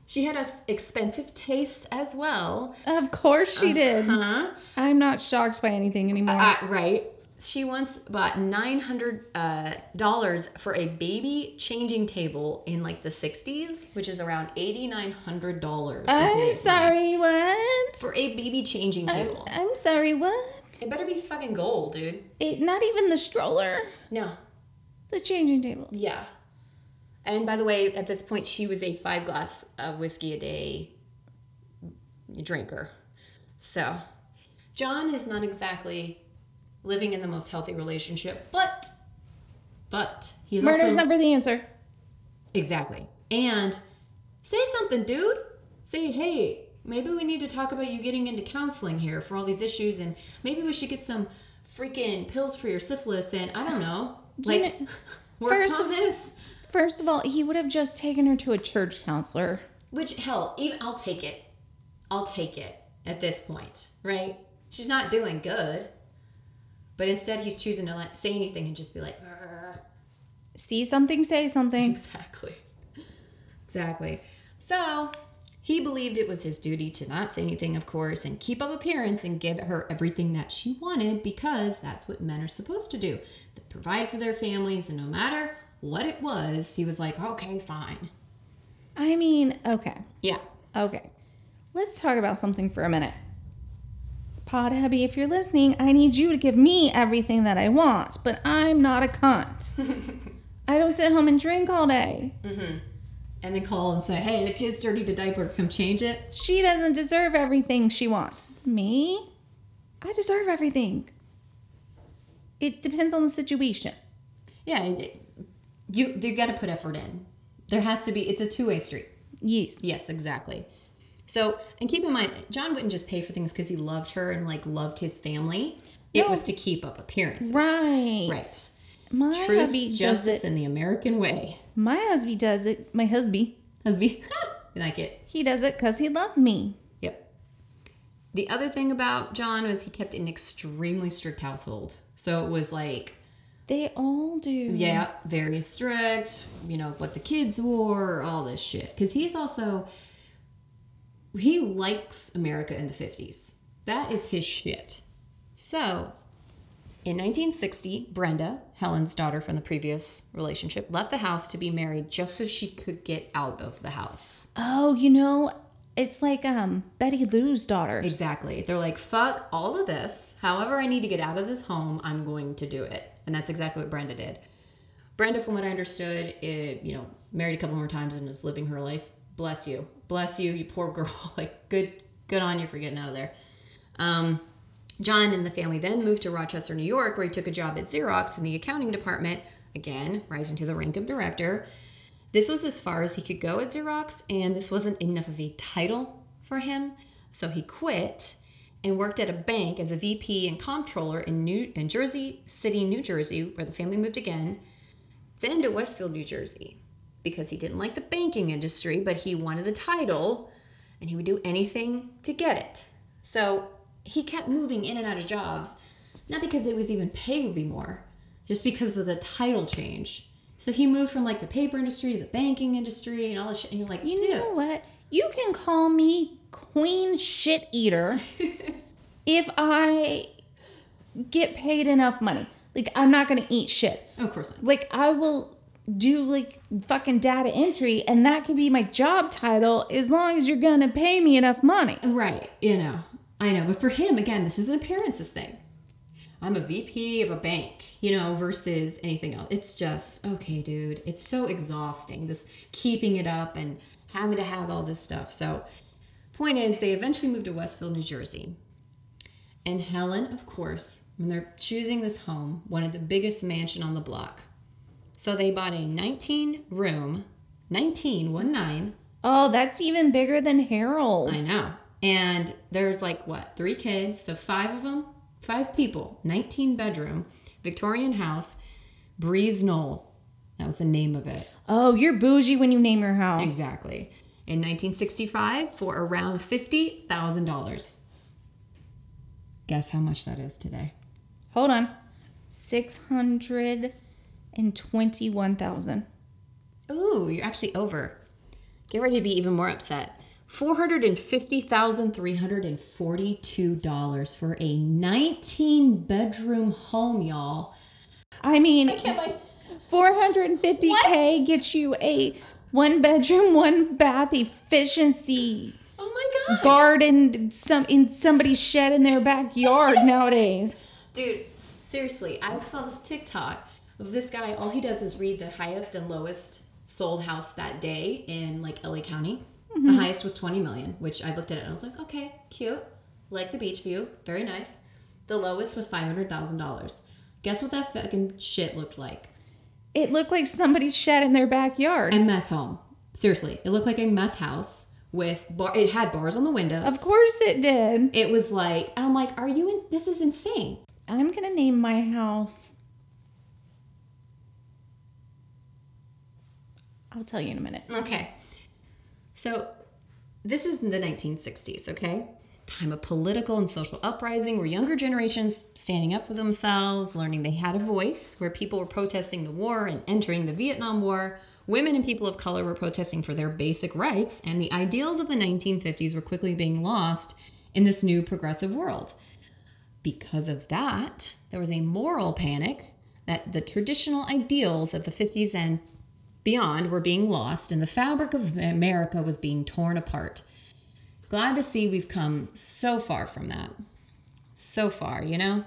She had a expensive taste as well. Of course she did. Huh? I'm not shocked by anything anymore. Uh, right. She once bought nine hundred uh, dollars for a baby changing table in like the '60s, which is around eighty nine hundred dollars. I'm sorry, what? For a baby changing I'm, table, I'm sorry, what? It better be fucking gold, dude. It, not even the stroller, No, the changing table. yeah. And by the way, at this point, she was a five glass of whiskey a day drinker. So, John is not exactly living in the most healthy relationship, but, but he's Murder's also never the answer. exactly. And say something, dude. Say, hey, maybe we need to talk about you getting into counseling here for all these issues, and maybe we should get some freaking pills for your syphilis, and I don't know, like know, work first- on this. First of all, he would have just taken her to a church counselor. Which hell, even I'll take it. I'll take it at this point, right? She's not doing good. But instead he's choosing to not say anything and just be like, "Ugh." See something, say something. exactly. Exactly. So he believed it was his duty to not say anything, of course, and keep up appearance and give her everything that she wanted because that's what men are supposed to do. They provide for their families, and no matter what it was, he was like, okay, fine. I mean, okay, Yeah. okay. Let's talk about something for a minute. Pod Hubby, if you're listening, I need you to give me everything that I want, but I'm not a cunt. I don't sit home and drink all day. Mm-hmm. And then call and say, hey, the kid's dirty to diaper, come change it. She doesn't deserve everything she wants. Me? I deserve everything. It depends on the situation. Yeah, it- you you got to put effort in. There has to be. It's a two way street. Yes. Yes, exactly. So, and keep in mind, John wouldn't just pay for things because he loved her and like loved his family. It was to keep up appearances. Right. Right. My Truth, hubby does justice, it. and the American way. My husband does it. My husband. Husby, you like it? He does it because he loves me. Yep. The other thing about John was he kept an extremely strict household. So it was like They all do. Yeah, very strict. You know what the kids wore, all this shit. Because he's also he likes America in the fifties. That is his shit. So, in 1960, Brenda, Helen's daughter from the previous relationship, left the house to be married just so she could get out of the house. Oh, you know, it's like um Betty Lou's daughter. Exactly. They're like, fuck all of this. However, I need to get out of this home, I'm going to do it. And that's exactly what Brenda did. Brenda, from what I understood, it, you know, married a couple more times and is living her life. Bless you. Bless you, you poor girl. like, good good on you for getting out of there. Um, John and the family then moved to Rochester, New York, where he took a job at Xerox in the accounting department, again, rising to the rank of director. This was as far as he could go at Xerox, and this wasn't enough of a title for him. So he quit and worked at a bank as a VP and comptroller in New in Jersey City, New Jersey, where the family moved again, then to Westfield, New Jersey, because he didn't like the banking industry, but he wanted the title and he would do anything to get it. So he kept moving in and out of jobs, not because it was even pay would be more, just because of the title change. So he moved from like the paper industry to the banking industry and all this shit. And you're like, You dude, know what? You can call me Queen Shit Eater if I get paid enough money. Like I'm not gonna eat shit. of course not. Like I will do like fucking data entry and that can be my job title as long as you're gonna pay me enough money. Right, you know, I know. But for him, again, this is an appearances thing. I'm a VP of a bank, you know, versus anything else. It's just, okay, dude, it's so exhausting, this keeping it up and having to have all this stuff. So, point is, they eventually moved to Westfield, New Jersey. And Helen, of course, when they're choosing this home, wanted the biggest mansion on the block. So they bought a 19 room, 19, one nine, Oh, that's even bigger than Harold. I know. And there's like what, three kids, so five of them, five people, 19 bedroom, Victorian house, Breeze Knoll. That was the name of it. Oh, you're bougie when you name your house. Exactly. In 1965 for around $50,000. Guess how much that is today? Hold on. Six hundred and twenty-one thousand. Ooh, you're actually over. get ready to be even more upset. $450,342 for a 19 bedroom home, y'all. I mean, can't believe- 450k gets you a one bedroom, one bath efficiency Oh my god. garden some in somebody's shed in their backyard nowadays. Dude, seriously, I saw this TikTok of this guy. All he does is read the highest and lowest sold house that day in like LA County. The mm-hmm. highest was 20 million, which I looked at it and I was like, okay, cute. Like the beach view. Very nice. The lowest was $500,000. Guess what that fucking shit looked like? It looked like somebody's shed in their backyard. A meth home. Seriously, it looked like a meth house with bar. It had bars on the windows. of course it did. It was like, and I'm like, are you in? This is insane. I'm gonna name my house. I'll tell you in a minute. Okay. So, this is the 1960s, okay? Time of political and social uprising where younger generations standing up for themselves, learning they had a voice, where people were protesting the war and entering the Vietnam War. Women and people of color were protesting for their basic rights, and the ideals of the 1950s were quickly being lost in this new progressive world. Because of that, there was a moral panic that the traditional ideals of the 50s and beyond were being lost and the fabric of America was being torn apart. Glad to see we've come so far from that. So far, you know?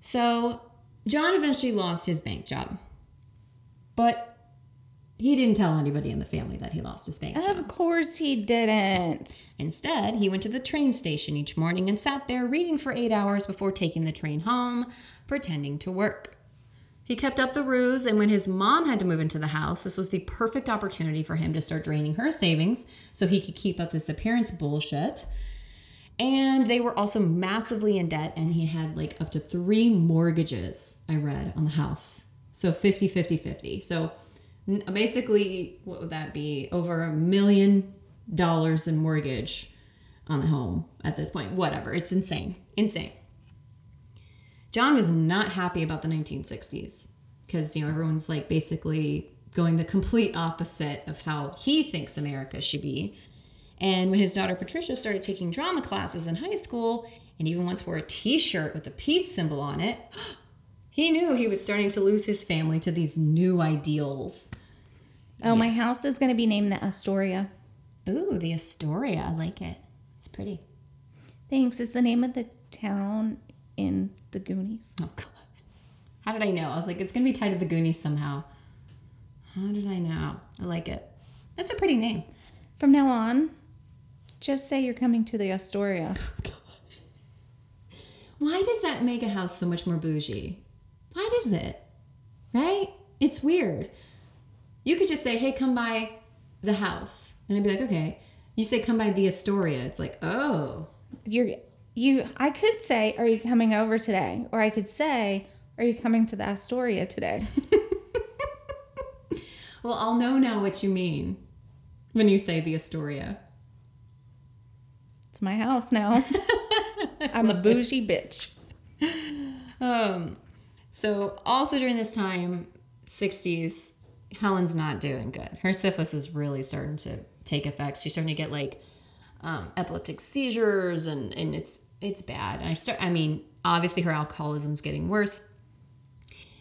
So, John eventually lost his bank job. But he didn't tell anybody in the family that he lost his bank job. Of course he didn't. Instead, he went to the train station each morning and sat there reading for eight hours before taking the train home, pretending to work. He kept up the ruse, and when his mom had to move into the house, this was the perfect opportunity for him to start draining her savings so he could keep up this appearance bullshit. And they were also massively in debt, and he had like up to three mortgages, I read, on the house. So 50, 50, 50. So basically, what would that be? Over a million dollars in mortgage on the home at this point. Whatever. It's insane. Insane. John was not happy about the 1960s because, you know, everyone's like basically going the complete opposite of how he thinks America should be. And when his daughter Patricia started taking drama classes in high school and even once wore a t shirt with a peace symbol on it, he knew he was starting to lose his family to these new ideals. Oh, my house is gonna be named the Astoria. Ooh, the Astoria. I like it. It's pretty. Thanks. It's the name of the town in the Goonies. Oh, God. How did I know? I was like, it's going to be tied to the Goonies somehow. How did I know? I like it. That's a pretty name. From now on, just say you're coming to the Astoria. Oh, Why does that make a house so much more bougie? Why does it? Right? It's weird. You could just say, hey, come by the house. And I'd be like, okay. You say, come by the Astoria. It's like, oh. You're you. I could say, "Are you coming over today?" Or I could say, "Are you coming to the Astoria today?" Well, I'll know now what you mean when you say the Astoria. it's my house now. I'm a bougie bitch. Um, so also during this time, 60s, Helen's not doing good. Her syphilis is really starting to take effect. She's starting to get like um, epileptic seizures, and and it's it's bad. And I start. I mean, obviously her alcoholism's getting worse.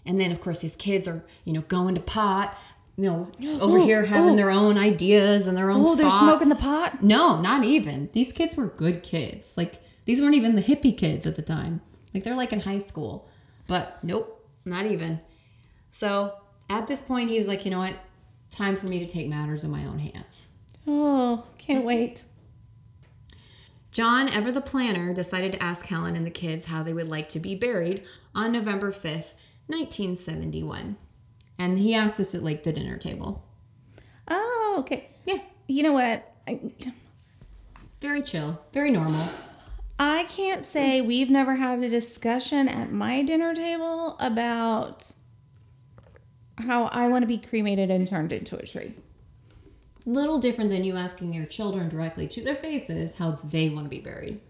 And then of course these kids are you know going to pot. You know, over Oh, here having oh. their own ideas and their own. Oh, they're smoking the pot? No, not even. These kids were good kids. Like these weren't even the hippie kids at the time. Like they're like in high school. But nope, not even. So at this point, he was like, you know what? Time for me to take matters in my own hands. Oh, can't wait. John, ever the planner, decided to ask Helen and the kids how they would like to be buried on November 5th, 1971. And he asked this at like the dinner table. Oh, okay. Yeah, You know what? I, very chill, very normal. I can't say we've never had a discussion at my dinner table about how I want to be cremated and turned into a tree. Little different than you asking your children directly to their faces how they want to be buried,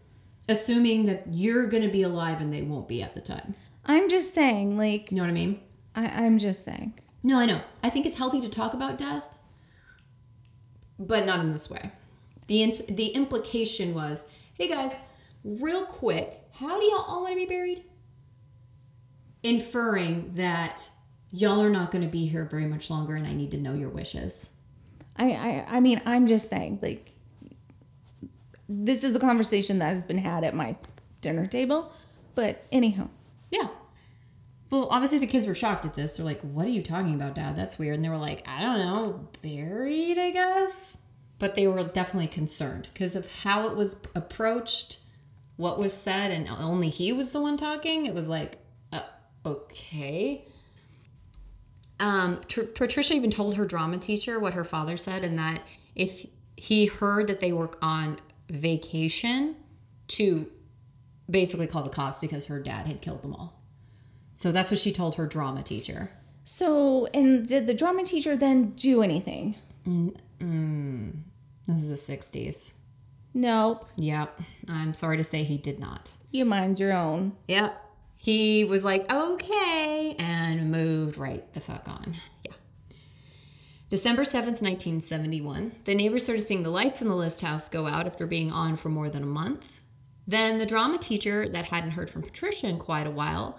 assuming that you're going to be alive and they won't be at the time. I'm just saying, like, You know what I mean? I, I'm just saying. No, I know. I think it's healthy to talk about death, but not in this way. The inf- the implication was, hey guys, real quick, how do y'all all want to be buried? Inferring that y'all are not going to be here very much longer, and I need to know your wishes. I, I I mean, I'm just saying, like, this is a conversation that has been had at my dinner table. But anyhow, Yeah. Well, obviously the kids were shocked at this. They're like, "What are you talking about, Dad? That's weird." And they were like, "I don't know, buried, I guess." But they were definitely concerned because of how it was approached, what was said, and only he was the one talking. It was like, uh, okay. Um, Tr- Patricia even told her drama teacher what her father said, and that if he heard that they were on vacation, to basically call the cops because her dad had killed them all. So that's what she told her drama teacher. so and did the drama teacher then do anything? This is the 60s. Nope. Yep. I'm sorry to say he did not. You mind your own. Yep. He was like, okay, and moved right the fuck on. Yeah. December 7th, 1971, the neighbors started seeing the lights in the list house go out after being on for more than a month. Then the drama teacher that hadn't heard from Patricia in quite a while,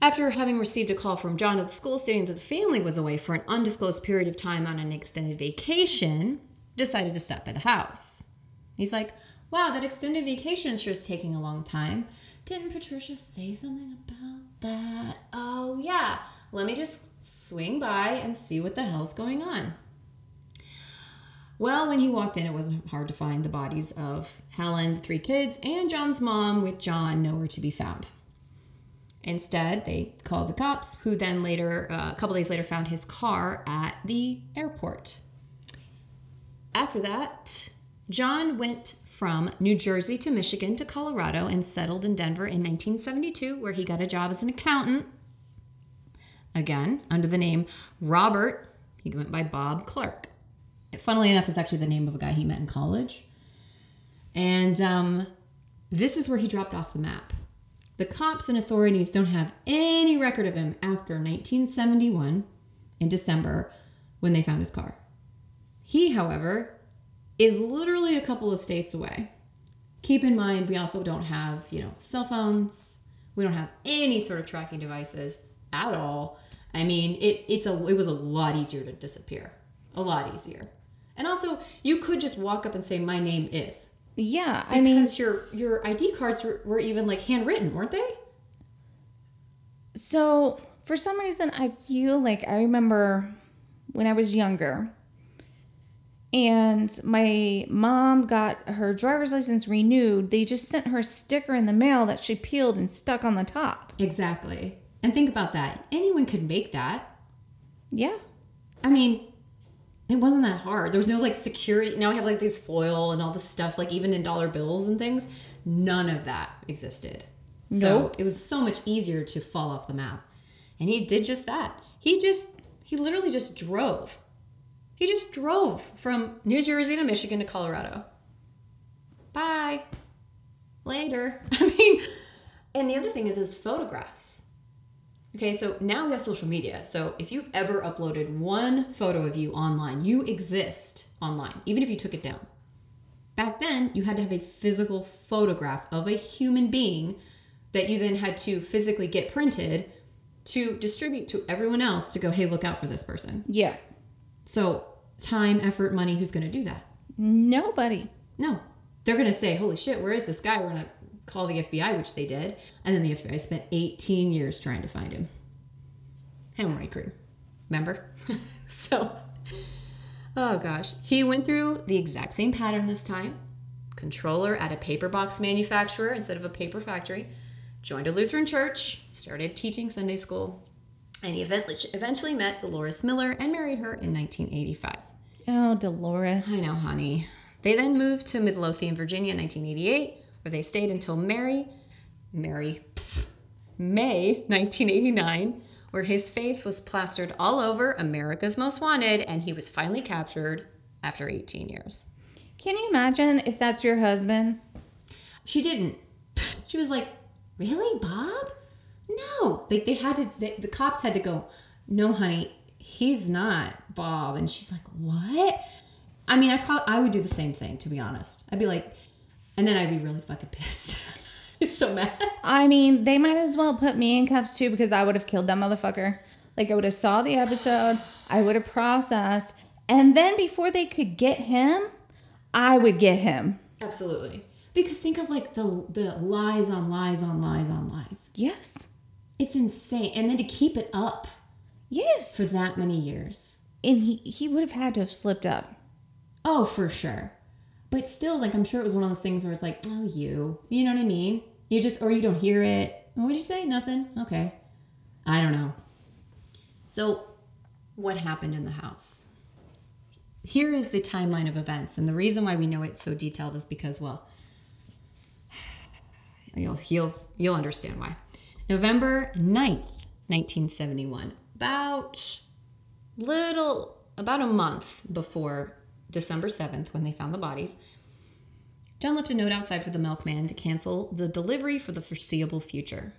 after having received a call from John at the school stating that the family was away for an undisclosed period of time on an extended vacation, decided to stop by the house. He's like, wow, that extended vacation sure is taking a long time. Didn't Patricia say something about that? Oh, yeah. Let me just swing by and see what the hell's going on. Well, when he walked in, it wasn't hard to find the bodies of Helen, the three kids, and John's mom, with John nowhere to be found. Instead, they called the cops, who then later, uh, a couple days later, found his car at the airport. After that, John went from New Jersey to Michigan to Colorado and settled in Denver in 1972, where he got a job as an accountant. Again, under the name Robert, he went by Bob Clark. Funnily enough, is actually the name of a guy he met in college. And um, this is where he dropped off the map. The cops and authorities don't have any record of him after 1971 in December when they found his car. He, however, is literally a couple of states away. Keep in mind, we also don't have, you know, cell phones. We don't have any sort of tracking devices at all. I mean, it, it's a it was a lot easier to disappear, a lot easier. And also, you could just walk up and say, "My name is," Yeah, I mean, your your ID cards were, were even like handwritten, weren't they? so for some reason, I feel like I remember when I was younger, and my mom got her driver's license renewed. They just sent her a sticker in the mail that she peeled and stuck on the top. Exactly. And think about that. Anyone could make that. Yeah. I mean, it wasn't that hard. There was no like security. Now we have like these foil and all this stuff, like even in dollar bills and things. None of that existed. Nope. So it was so much easier to fall off the map. And he did just that. He just, he literally just drove. He just drove from New Jersey to Michigan to Colorado. Bye. Later. I mean, and the other thing is his photographs. Okay, so now we have social media. So if you've ever uploaded one photo of you online, you exist online, even if you took it down. Back then, you had to have a physical photograph of a human being that you then had to physically get printed to distribute to everyone else to go, hey, look out for this person. Yeah. So, time, effort, money, who's going to do that? Nobody. No. They're going to say, holy shit, where is this guy? We're going to call the FBI, which they did. And then the FBI spent 18 years trying to find him. Henry Crew. Remember? so, oh gosh. He went through the exact same pattern this time. Controller at a paper box manufacturer instead of a paper factory. Joined a Lutheran church. Started teaching Sunday school. And he eventually met Dolores Miller and married her in 1985. Oh, Dolores. I know, honey. They then moved to Midlothian, Virginia in 1988, where they stayed until Mary, Mary, pff, May 1989, where his face was plastered all over America's Most Wanted, and he was finally captured after 18 years. Can you imagine if that's your husband? She didn't. She was like, "Really, Bob? No." Like they had to. They, the cops had to go. No, honey, he's not Bob. And she's like, "What?" I mean, I probably I would do the same thing to be honest. I'd be like, and then I'd be really fucking pissed. so mad. I mean, they might as well put me in cuffs too because I would have killed that motherfucker. Like I would have saw the episode, I would have processed, and then before they could get him, I would get him. Absolutely. Because think of like the the lies on lies on lies on lies. Yes. It's insane. And then to keep it up Yes. for that many years. And he he would have had to have slipped up. Oh, for sure. But still, like I'm sure it was one of those things where it's like, oh, you, you know what I mean? You just or you don't hear it. What'd you say? Nothing. Okay. I don't know. So, what happened in the house? Here is the timeline of events, and the reason why we know it's so detailed is because, well, you'll you'll you'll understand why. November 9th, 1971. About little about a month before December 7th when they found the bodies. John left a note outside for the milkman to cancel the delivery for the foreseeable future.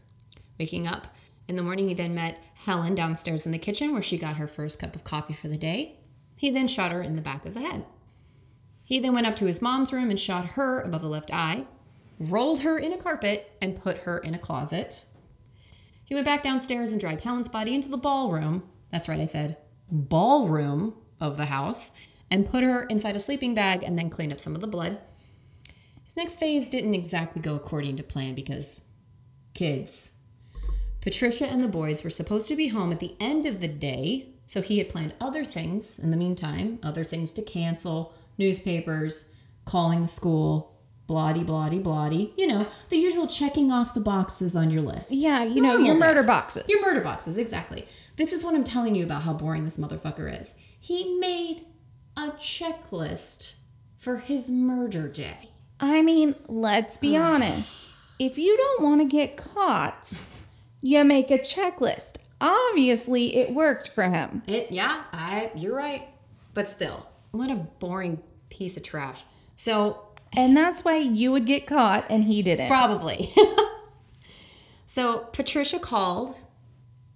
Waking up in the morning, he then met Helen downstairs in the kitchen where she got her first cup of coffee for the day. He then shot her in the back of the head. He then went up to his mom's room and shot her above the left eye, rolled her in a carpet, and put her in a closet. He went back downstairs and dragged Helen's body into the ballroom. That's right, I said ballroom of the house and put her inside a sleeping bag and then cleaned up some of the blood. His next phase didn't exactly go according to plan because kids. Patricia and the boys were supposed to be home at the end of the day, so he had planned other things in the meantime, other things to cancel, newspapers, calling the school, bloody, bloody, bloody. You know, the usual checking off the boxes on your list. Yeah, you know, Normal your day. murder boxes. Your murder boxes, exactly. This is what I'm telling you about how boring this motherfucker is. He made a checklist for his murder day. I mean, let's be honest. If you don't want to get caught, you make a checklist. Obviously, it worked for him. It yeah, I you're right. But still, what a boring piece of trash. So And that's why you would get caught and he didn't. Probably. so Patricia called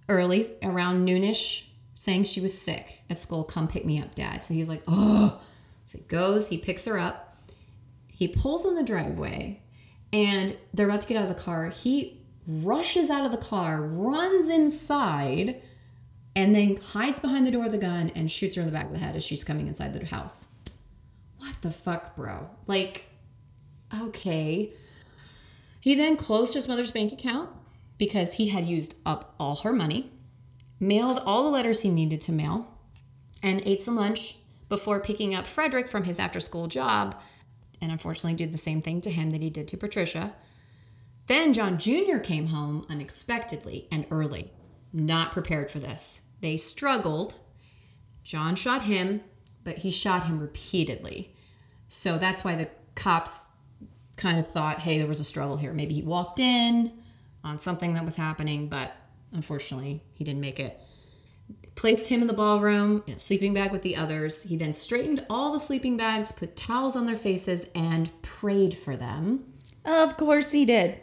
early, around noonish, saying she was sick at school. Come pick me up, Dad. So he's like, oh. So he goes, he picks her up, he pulls in the driveway, and they're about to get out of the car. He rushes out of the car, runs inside, and then hides behind the door of the gun and shoots her in the back of the head as she's coming inside the house. What the fuck, bro? Like, okay. He then closed his mother's bank account because he had used up all her money, mailed all the letters he needed to mail, and ate some lunch before picking up Frederick from his after school job, and unfortunately did the same thing to him that he did to Patricia. Then John Jr. came home unexpectedly and early, not prepared for this. They struggled. John shot him, but he shot him repeatedly. So that's why the cops kind of thought, hey, there was a struggle here. Maybe he walked in on something that was happening, but unfortunately, he didn't make it. Placed him in the ballroom in a sleeping bag with the others. He then straightened all the sleeping bags, put towels on their faces, and prayed for them. Of course he did.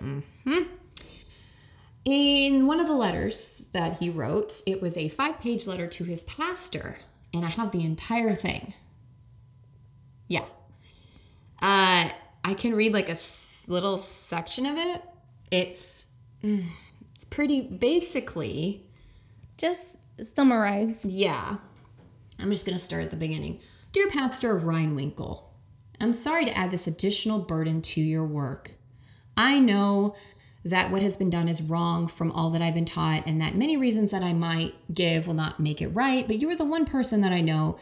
In one of the letters that he wrote, it was a five page letter to his pastor, and I have the entire thing. Yeah. Uh, I can read like a s- little section of it. It's, it's pretty basically, Just summarize. yeah. I'm just going to start at the beginning. Dear Pastor Rehwinkel, I'm sorry to add this additional burden to your work. I know that what has been done is wrong from all that I've been taught, and that many reasons that I might give will not make it right, but you are the one person that I know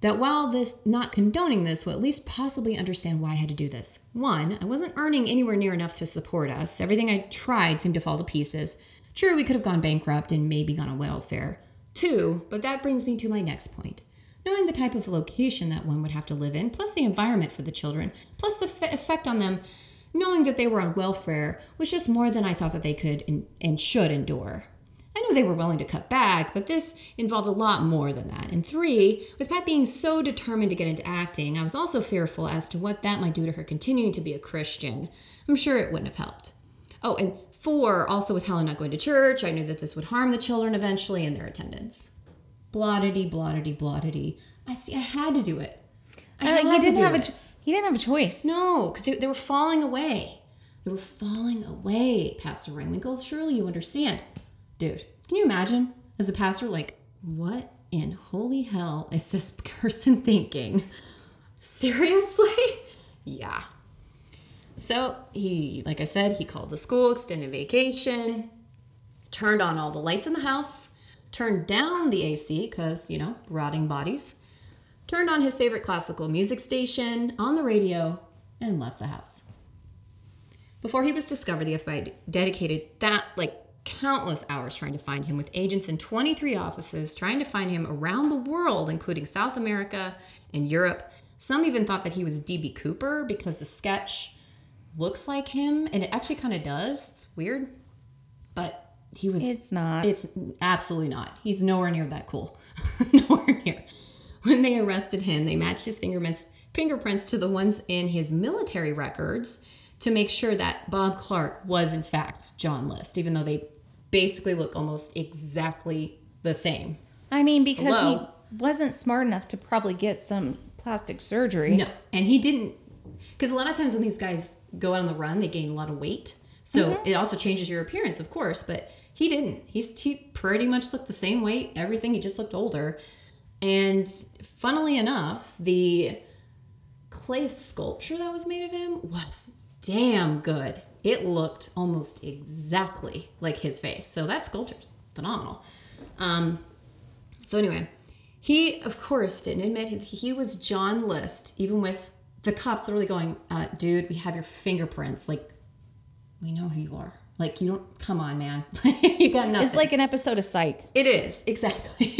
that while this not condoning this will at least possibly understand why I had to do this. One, I wasn't earning anywhere near enough to support us. Everything I tried seemed to fall to pieces. True, we could have gone bankrupt and maybe gone on welfare. Two, but that brings me to my next point. Knowing the type of location that one would have to live in, plus the environment for the children, plus the f- effect on them, knowing that they were on welfare was just more than I thought that they could and, and should endure. I know they were willing to cut back, but this involved a lot more than that. And three, with Pat being so determined to get into acting, I was also fearful as to what that might do to her continuing to be a Christian. I'm sure it wouldn't have helped. Oh, and four, also with Helen not going to church, I knew that this would harm the children eventually in their attendance. Blottity, blottity, blottity. I see, I had to do it. I Uh, had he to didn't do have a it. ch- he didn't have a choice. No, because they, they were falling away. They were falling away, Pastor Ringwinkle. Surely you understand. Dude, can you imagine as a pastor, like, what in holy hell is this person thinking? Seriously? Yeah. So he, like I said, he called the school, extended vacation, turned on all the lights in the house, turned down the AC because, you know, rotting bodies, turned on his favorite classical music station on the radio, and left the house. Before he was discovered, the FBI dedicated that like countless hours trying to find him with agents in 23 offices trying to find him around the world including South America and Europe. Some even thought that he was DB Cooper because the sketch looks like him and it actually kind of does. It's weird. But he was It's not. it's absolutely not. He's nowhere near that cool. nowhere near. When they arrested him, they matched his fingerprints fingerprints to the ones in his military records to make sure that Bob Clark was in fact John List, even though they basically look almost exactly the same. I mean, because Hello? he wasn't smart enough to probably get some plastic surgery. No, and he didn't because a lot of times when these guys go out on the run, they gain a lot of weight. So mm-hmm. it also changes your appearance, of course, but he didn't. He's he pretty much looked the same weight, everything. He just looked older. And funnily enough, the clay sculpture that was made of him was damn good. It looked almost exactly like his face. So that sculpture's phenomenal. Um, so anyway, he of course didn't admit he- was John List, even with the cops literally going, uh, "Dude, we have your fingerprints. Like, we know who you are. Like, you don't. Come on, man. you got nothing." It's like an episode of Psych. It is, exactly.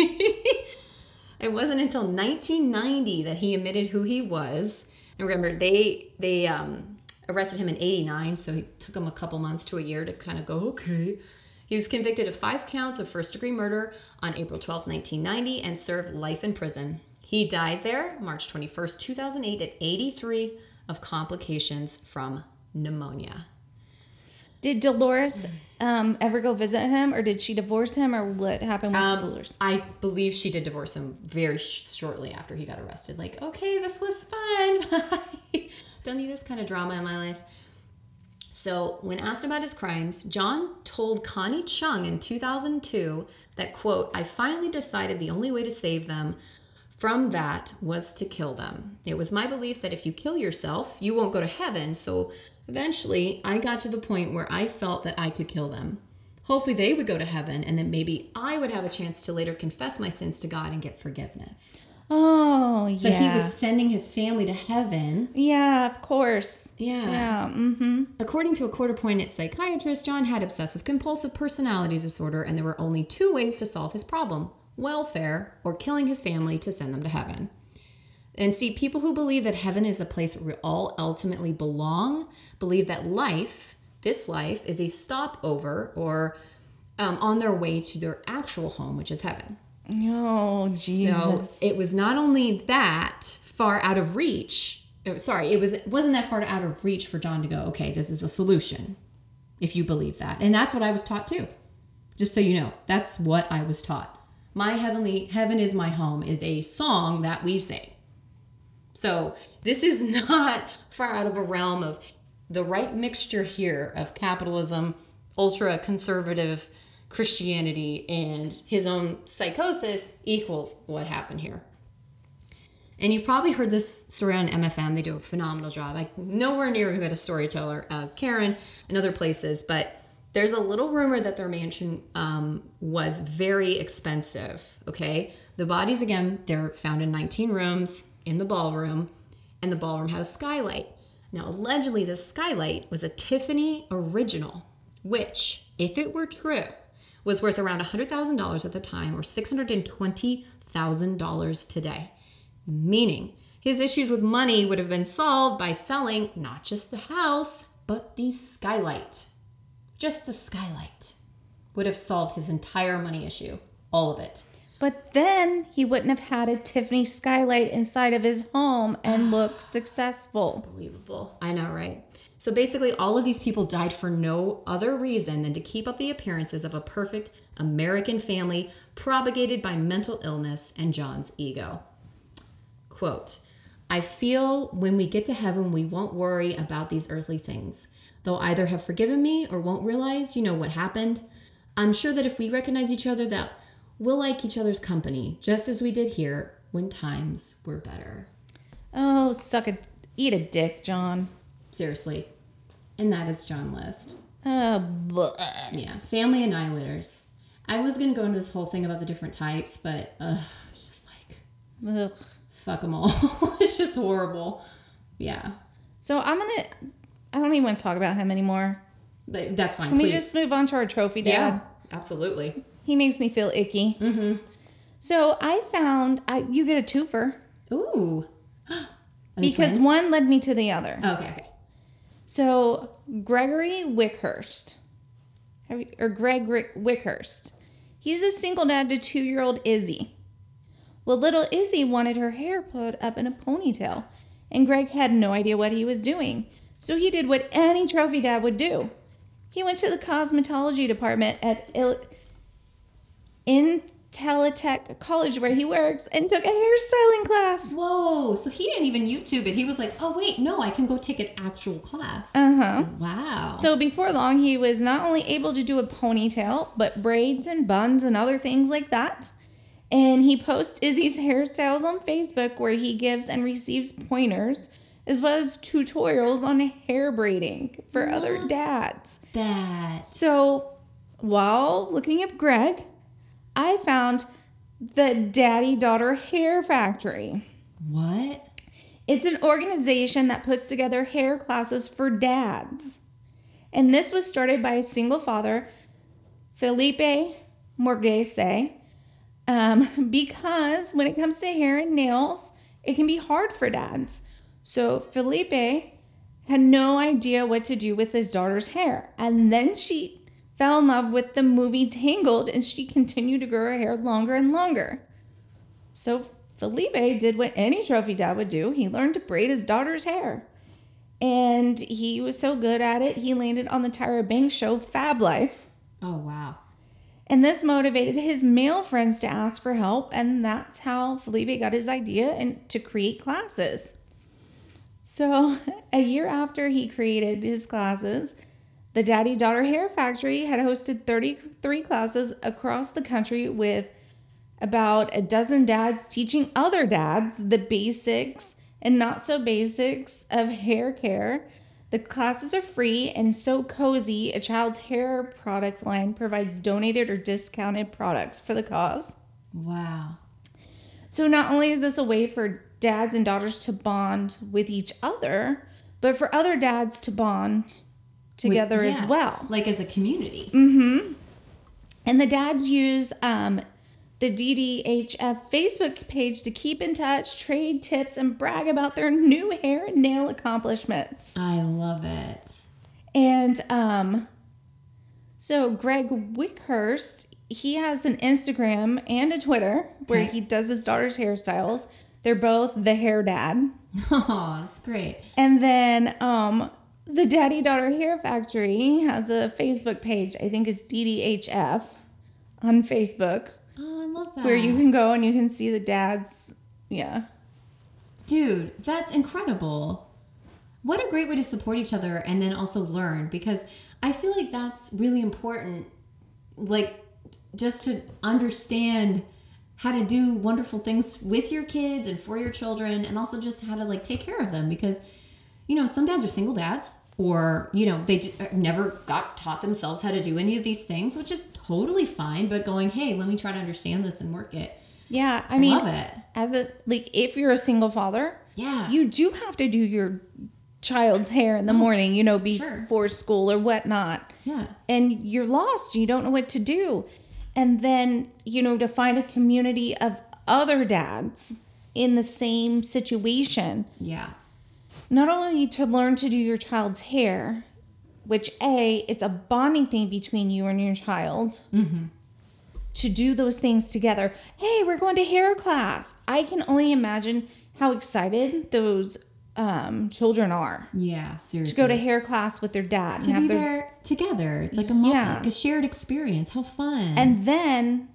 it wasn't until 1990 that he admitted who he was. And remember, they they um, arrested him in 89, so he took him a couple months to a year to kind of go, okay. He was convicted of five counts of first degree murder on April 12, 1990, and served life in prison. He died there March 21st, 2008, at 83 of complications from pneumonia. Did Dolores um, ever go visit him, or did she divorce him, or what happened with Um, Dolores? I believe she did divorce him very sh- shortly after he got arrested. Like, okay, this was fun. Don't need this kind of drama in my life. So, when asked about his crimes, John told Connie Chung in 2002 that, quote, I finally decided the only way to save them from that was to kill them. It was my belief that if you kill yourself, you won't go to heaven. So, eventually, I got to the point where I felt that I could kill them. Hopefully, they would go to heaven, and then maybe I would have a chance to later confess my sins to God and get forgiveness. Oh, yeah. So he was sending his family to heaven. yeah, of course. Yeah. Yeah. Mm-hmm. According to a court appointed psychiatrist, John had obsessive compulsive personality disorder, and there were only two ways to solve his problem welfare or killing his family to send them to heaven. And see, people who believe that heaven is a place where we all ultimately belong believe that life, this life, is a stopover or um, on their way to their actual home, which is heaven. Oh, Jesus. So it was not only that far out of reach. oh, Sorry, it was it wasn't that far out of reach for John to go. Okay, this is a solution, if you believe that, and that's what I was taught too. Just so you know, that's what I was taught. My heavenly heaven is my home is a song that we sing. So this is not far out of a realm of the right mixture here of capitalism, ultra conservative Christianity, and his own psychosis equals what happened here. And you've probably heard this story on MFM. They do a phenomenal job. I nowhere near who had a storyteller as Karen and other places, but there's a little rumor that their mansion um, was very expensive. Okay, the bodies again they're found in 19 rooms in the ballroom, and the ballroom had a skylight. Now, allegedly, this skylight was a Tiffany original, which, if it were true, was worth around $100,000 at the time or $620,000 today. Meaning, his issues with money would have been solved by selling not just the house, but the skylight. Just the skylight would have solved his entire money issue. All of it. But then he wouldn't have had a Tiffany skylight inside of his home and look successful. Unbelievable. I know, right? So basically, all of these people died for no other reason than to keep up the appearances of a perfect American family propagated by mental illness and John's ego. Quote I feel when we get to heaven, we won't worry about these earthly things. They'll either have forgiven me or won't realize, you know, what happened. I'm sure that if we recognize each other, that we'll like each other's company, just as we did here when times were better. Oh, suck a eat a dick, John. Seriously. And that is John List. Uh, bleh. Yeah, family annihilators. I was gonna go into this whole thing about the different types, but uh, it's just like Ugh. fuck them all. it's just horrible. Yeah, So I'm gonna. I don't even want to talk about him anymore. But that's fine. Can please. we just move on to our trophy dad? yeah, absolutely. He makes me feel icky. Mm-hmm. So I found I you get a twofer Ooh. Because twins? one led me to the other. Okay, okay. So Gregory Wickherst, or Greg Wickherst, he's a single dad to two-year-old Izzy. Well, little Izzy wanted her hair put up in a ponytail, and Greg had no idea what he was doing. So he did what any trophy dad would do. He went to the cosmetology department at Il- IntelliTec College where he works and took a hairstyling class. Whoa! So he didn't even YouTube it. He was like, "Oh wait, no, I can go take an actual class." Uh huh. wow. So before long, he was not only able to do a ponytail, but braids and buns and other things like that. And he posts Izzy's hairstyles on Facebook where he gives and receives pointers as well as tutorials on hair braiding for other dads. that. So while looking up Greg, I found the Daddy Daughter Hair Factory. What? It's an organization that puts together hair classes for dads. And this was started by a single father, Felipe Morgese, um, because when it comes to hair and nails, it can be hard for dads. So Felipe had no idea what to do with his daughter's hair. And then she fell in love with the movie Tangled and she continued to grow her hair longer and longer. So Felipe did what any trophy dad would do. He learned to braid his daughter's hair. And he was so good at it, he landed on the Tyra Banks show Fab Life. Oh wow. And this motivated his male friends to ask for help, and that's how Felipe got his idea and to create classes. So, a year after he created his classes, the Daddy Daughter Hair Factory had hosted 33 classes across the country with about a dozen dads teaching other dads the basics and not so basics of hair care. The classes are free and so cozy. A child's hair product line provides donated or discounted products for the cause. Wow. So not only is this a way for dads and daughters to bond with each other, but for other dads to bond together With- as well. Like as a community. And the dads use um, the DDHF Facebook page to keep in touch, trade tips, and brag about their new hair and nail accomplishments. I love it. And um, so Greg Wickherst, he has an Instagram and a Twitter where he does his daughter's hairstyles. They're both the hair dad. Oh, that's great. And then um, the Daddy Daughter Hair Factory has a Facebook page. I think it's DDHF on Facebook Oh, I love that. where you can go and you can see the dads. Yeah. Dude, that's incredible. What a great way to support each other and then also learn because I feel like that's really important. Like, just to understand how to do wonderful things with your kids and for your children and also just how to like take care of them because you know some dads are single dads or you know they j- uh, never got taught themselves how to do any of these things which is totally fine but going hey let me try to understand this and work it Yeah. I I mean, love it as a, like, if you're a single father, yeah you do have to do your child's hair in the morning, you know, sure. before school or whatnot. yeah And you're lost. You don't know what to do. And then, you know, to find a community of other dads in the same situation, yeah not only to learn to do your child's hair, which A, it's a bonding thing between you and your child. To do those things together. Hey, we're going to hair class. I can only imagine how excited those um, children are Yeah, seriously. to go to hair class with their dad to and be have their there together. It's like a moment, Yeah. like a shared experience. How fun! and then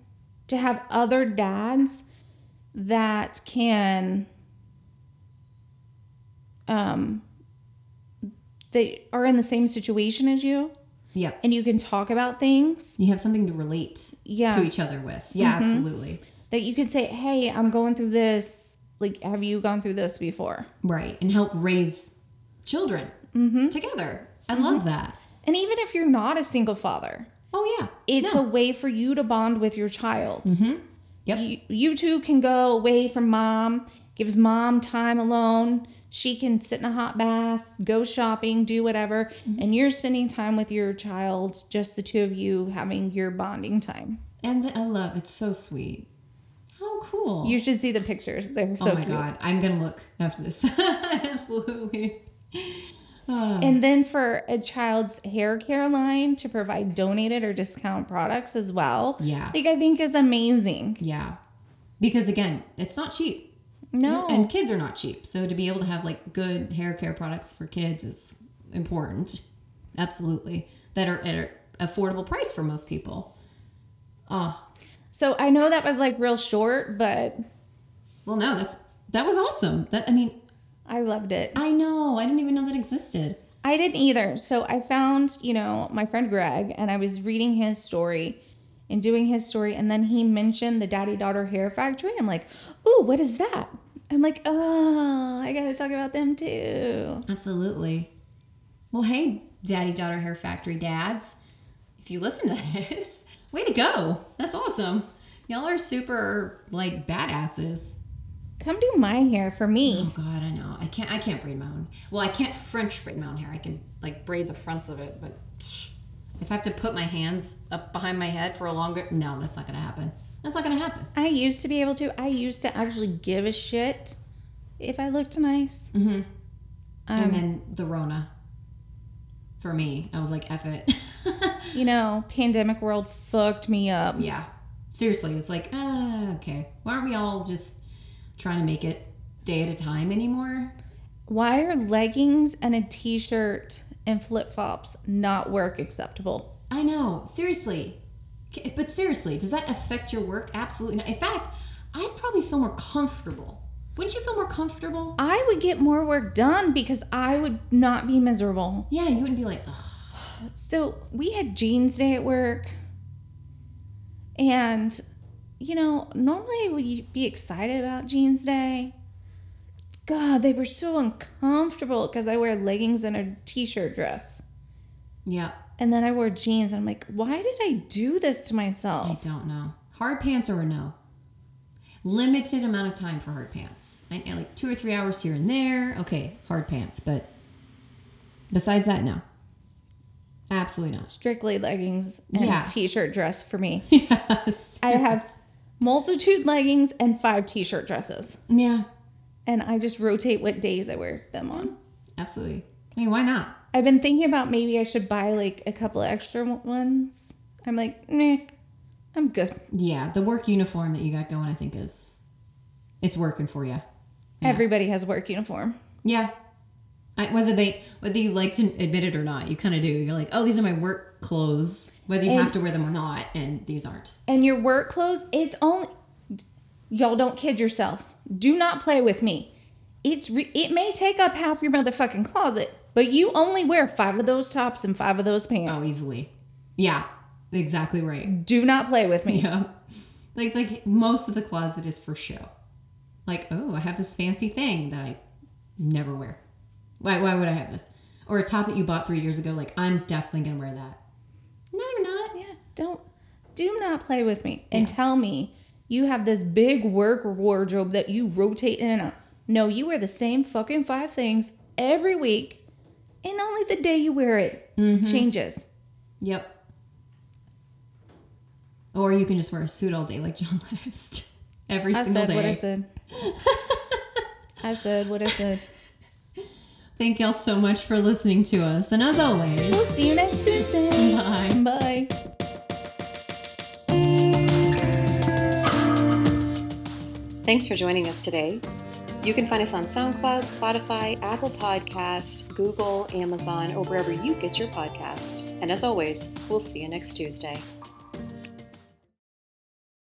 to have other dads that can um they are in the same situation as you Yep. and you can talk about things. You have something to relate Yeah. to each other with. Yeah, Mhm. absolutely. That you could say, "Hey, I'm going through this. Like, have you gone through this before?" Right. And help raise children Mm-hmm. together. I love that. And even if you're not a single father, Oh, yeah. it's No. a way for you to bond with your child. Mhm. Yep. You, you two can go away from mom, gives mom time alone. She can sit in a hot bath, go shopping, do whatever, Mm-hmm. and you're spending time with your child, just the two of you having your bonding time. And the, I love it's so sweet. How cool. You should see the pictures. They're so oh my cute. god. I'm gonna look after this. absolutely. Oh, And then for a child's hair care line to provide donated or discount products as well. Yeah. Like I think is amazing. yeah. Because again, it's not cheap. No. And kids are not cheap. So to be able to have like good hair care products for kids is important. Absolutely. That are at an affordable price for most people. Oh, so I know that was like real short, but well no, that's that was awesome. That I mean, I loved it. I know. I didn't even know that existed. I didn't either. So I found, you know, my friend Greg and I was reading his story and doing his story and then he mentioned the daddy daughter hair factory. I'm like, "Ooh, what is that?" I'm like, "Oh, I got to talk about them too." Absolutely. Well, hey, Daddy Daughter Hair Factory dads, if you listen to this, way to go. That's awesome. Y'all are super like badasses. Come do my hair for me. Oh God, I know. I can't. I can't braid my own. Well, I can't French braid my own hair. I can like braid the fronts of it, but if I have to put my hands up behind my head for a longer, no, that's not gonna happen. That's not gonna happen. I used to be able to. I used to actually give a shit if I looked nice. Mm-hmm. Um, and then the Rona. For me, I was like, "F it." you know, pandemic world fucked me up. Yeah. Seriously, it's like, uh, okay. Why aren't we all just trying to make it day at a time anymore? Why are leggings and a t-shirt and flip-flops not work acceptable? I know. Seriously. But seriously, does that affect your work? Absolutely not. In fact, I'd probably feel more comfortable. Wouldn't you feel more comfortable? I would get more work done because I would not be miserable. Yeah, you wouldn't be like, ugh. So we had jeans day at work. And, you know, normally would be excited about jeans day? God, they were so uncomfortable because I wear leggings and a t-shirt dress. Yeah, And then I wore jeans and I'm like, why did I do this to myself? I don't know. Hard pants or a no? Limited amount of time for hard pants. I, I like two or three hours here and there. Okay, hard pants. But besides that, no. Absolutely not. Strictly leggings and Yeah. t-shirt dress for me. Yes. I have multitude leggings and five t-shirt dresses. Yeah, And I just rotate what days I wear them on. absolutely. I mean, why not? I've been thinking about maybe I should buy like a couple extra ones. I'm like, meh, I'm good. Yeah, the work uniform that you got going, I think is it's working for you. Yeah. Everybody has work uniform. Yeah. I, whether they whether you like to admit it or not, you kind of do. You're like, oh, these are my work clothes, whether you And- have to wear them or not, and these aren't. And your work clothes, it's only y'all don't kid yourself. Do not play with me. It's re- it may take up half your motherfucking closet, but you only wear five of those tops and five of those pants. Oh, easily. Yeah, exactly right. Do not play with me. Yeah, like it's like most of the closet is for show. Like, oh, I have this fancy thing that I never wear. Why? Why would I have this? Or a top that you bought three years ago. Like, I'm definitely gonna wear that. No, you're not. Yeah, don't do not play with me and Yeah. tell me you have this big work wardrobe that you rotate in and out. No, you wear the same fucking five things every week, and only the day you wear it Mm-hmm. changes. Yep. Or you can just wear a suit all day like John List. Every I single day. I said day. what I said. I said what I said. Thank y'all so much for listening to us. And as always, We'll see you next Tuesday. bye. Bye. Thanks for joining us today. You can find us on SoundCloud, Spotify, Apple Podcast, Google, Amazon, or wherever you get your podcast. And as always, we'll see you next Tuesday.